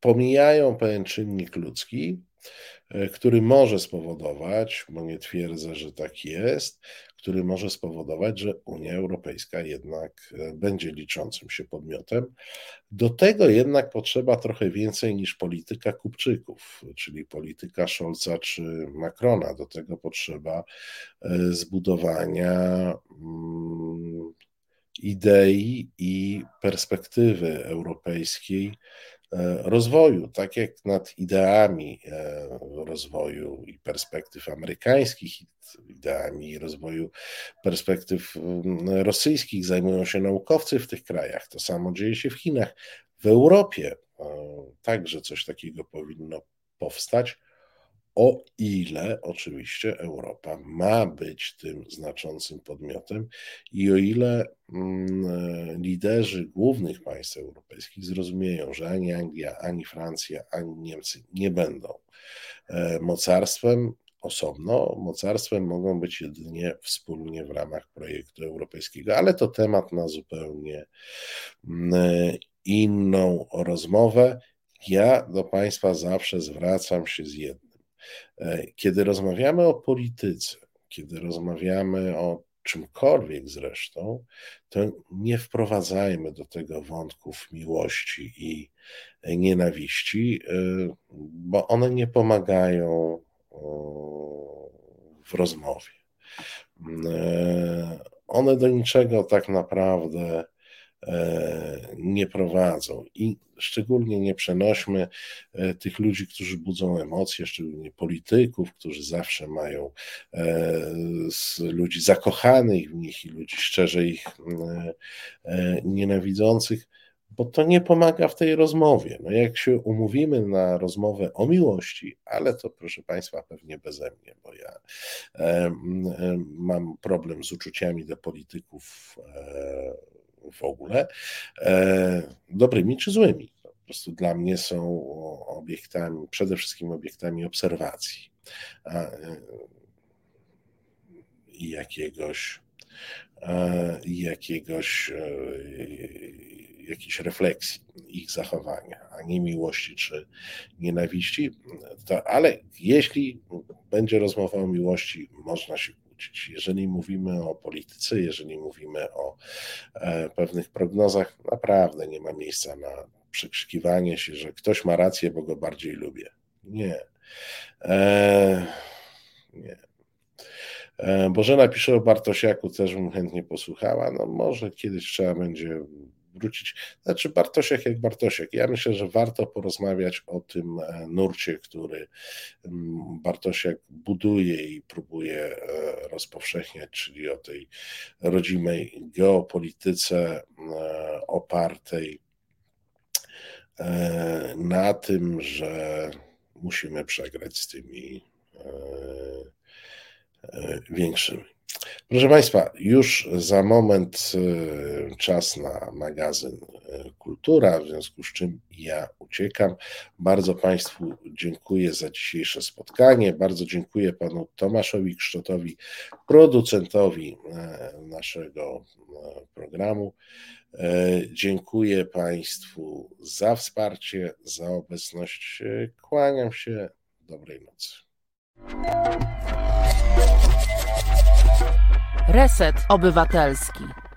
pomijają pewien czynnik ludzki, który może spowodować, bo nie twierdzę, że tak jest, który może spowodować, że Unia Europejska jednak e, będzie liczącym się podmiotem. Do tego jednak potrzeba trochę więcej niż polityka Kupczyków, czyli polityka Scholza czy Macrona. Do tego potrzeba e, zbudowania mm, idei i perspektywy europejskiej rozwoju, tak jak nad ideami e, rozwoju i perspektyw amerykańskich, ideami rozwoju perspektyw rosyjskich zajmują się naukowcy w tych krajach. To samo dzieje się w Chinach. W Europie e, także coś takiego powinno powstać. O ile oczywiście Europa ma być tym znaczącym podmiotem i o ile mm, liderzy głównych państw europejskich zrozumieją, że ani Anglia, ani Francja, ani Niemcy nie będą e, mocarstwem osobno, mocarstwem mogą być jedynie wspólnie w ramach projektu europejskiego, ale to temat na zupełnie mm, inną rozmowę. Ja do Państwa zawsze zwracam się z jednym. E, kiedy rozmawiamy o polityce, kiedy rozmawiamy o czymkolwiek zresztą, to nie wprowadzajmy do tego wątków miłości i nienawiści, e, bo one nie pomagają w rozmowie. E, one do niczego tak naprawdę nie prowadzą. I szczególnie nie przenośmy e, tych ludzi, którzy budzą emocje, szczególnie polityków, którzy zawsze mają e, ludzi zakochanych w nich i ludzi szczerze ich nienawidzących, bo to nie pomaga w tej rozmowie. No jak się umówimy na rozmowę o miłości, ale to proszę Państwa pewnie beze mnie, bo ja e, mam problem z uczuciami do polityków e, w ogóle, e, dobrymi czy złymi. Po prostu dla mnie są obiektami, przede wszystkim obiektami obserwacji e, i jakiegoś, e, jakiegoś jakiejś refleksji ich zachowania, a nie miłości czy nienawiści. To, ale jeśli będzie rozmowa o miłości, można się Jeżeli mówimy o polityce, jeżeli mówimy o e, pewnych prognozach, naprawdę nie ma miejsca na przekrzykiwanie się, że ktoś ma rację, bo go bardziej lubię. Nie. E, nie. E, Bożena pisze o Bartosiaku, też bym chętnie posłuchała. No może kiedyś trzeba będzie wrócić. Znaczy Bartosiak jak Bartosiak. Ja myślę, że warto porozmawiać o tym e, nurcie, który mm, Bartosiak buduje i próbuje e, rozpowszechniać, czyli o tej rodzimej geopolityce e, opartej na tym, że musimy przegrać z tymi większymi. Proszę Państwa, już za moment e, czas na magazyn e, Kultura, w związku z czym ja uciekam. Bardzo Państwu dziękuję za dzisiejsze spotkanie. Bardzo dziękuję Panu Tomaszowi Ksztotowi, producentowi e, naszego programu. Dziękuję Państwu za wsparcie, za obecność. Kłaniam się. Dobrej nocy. Reset Obywatelski.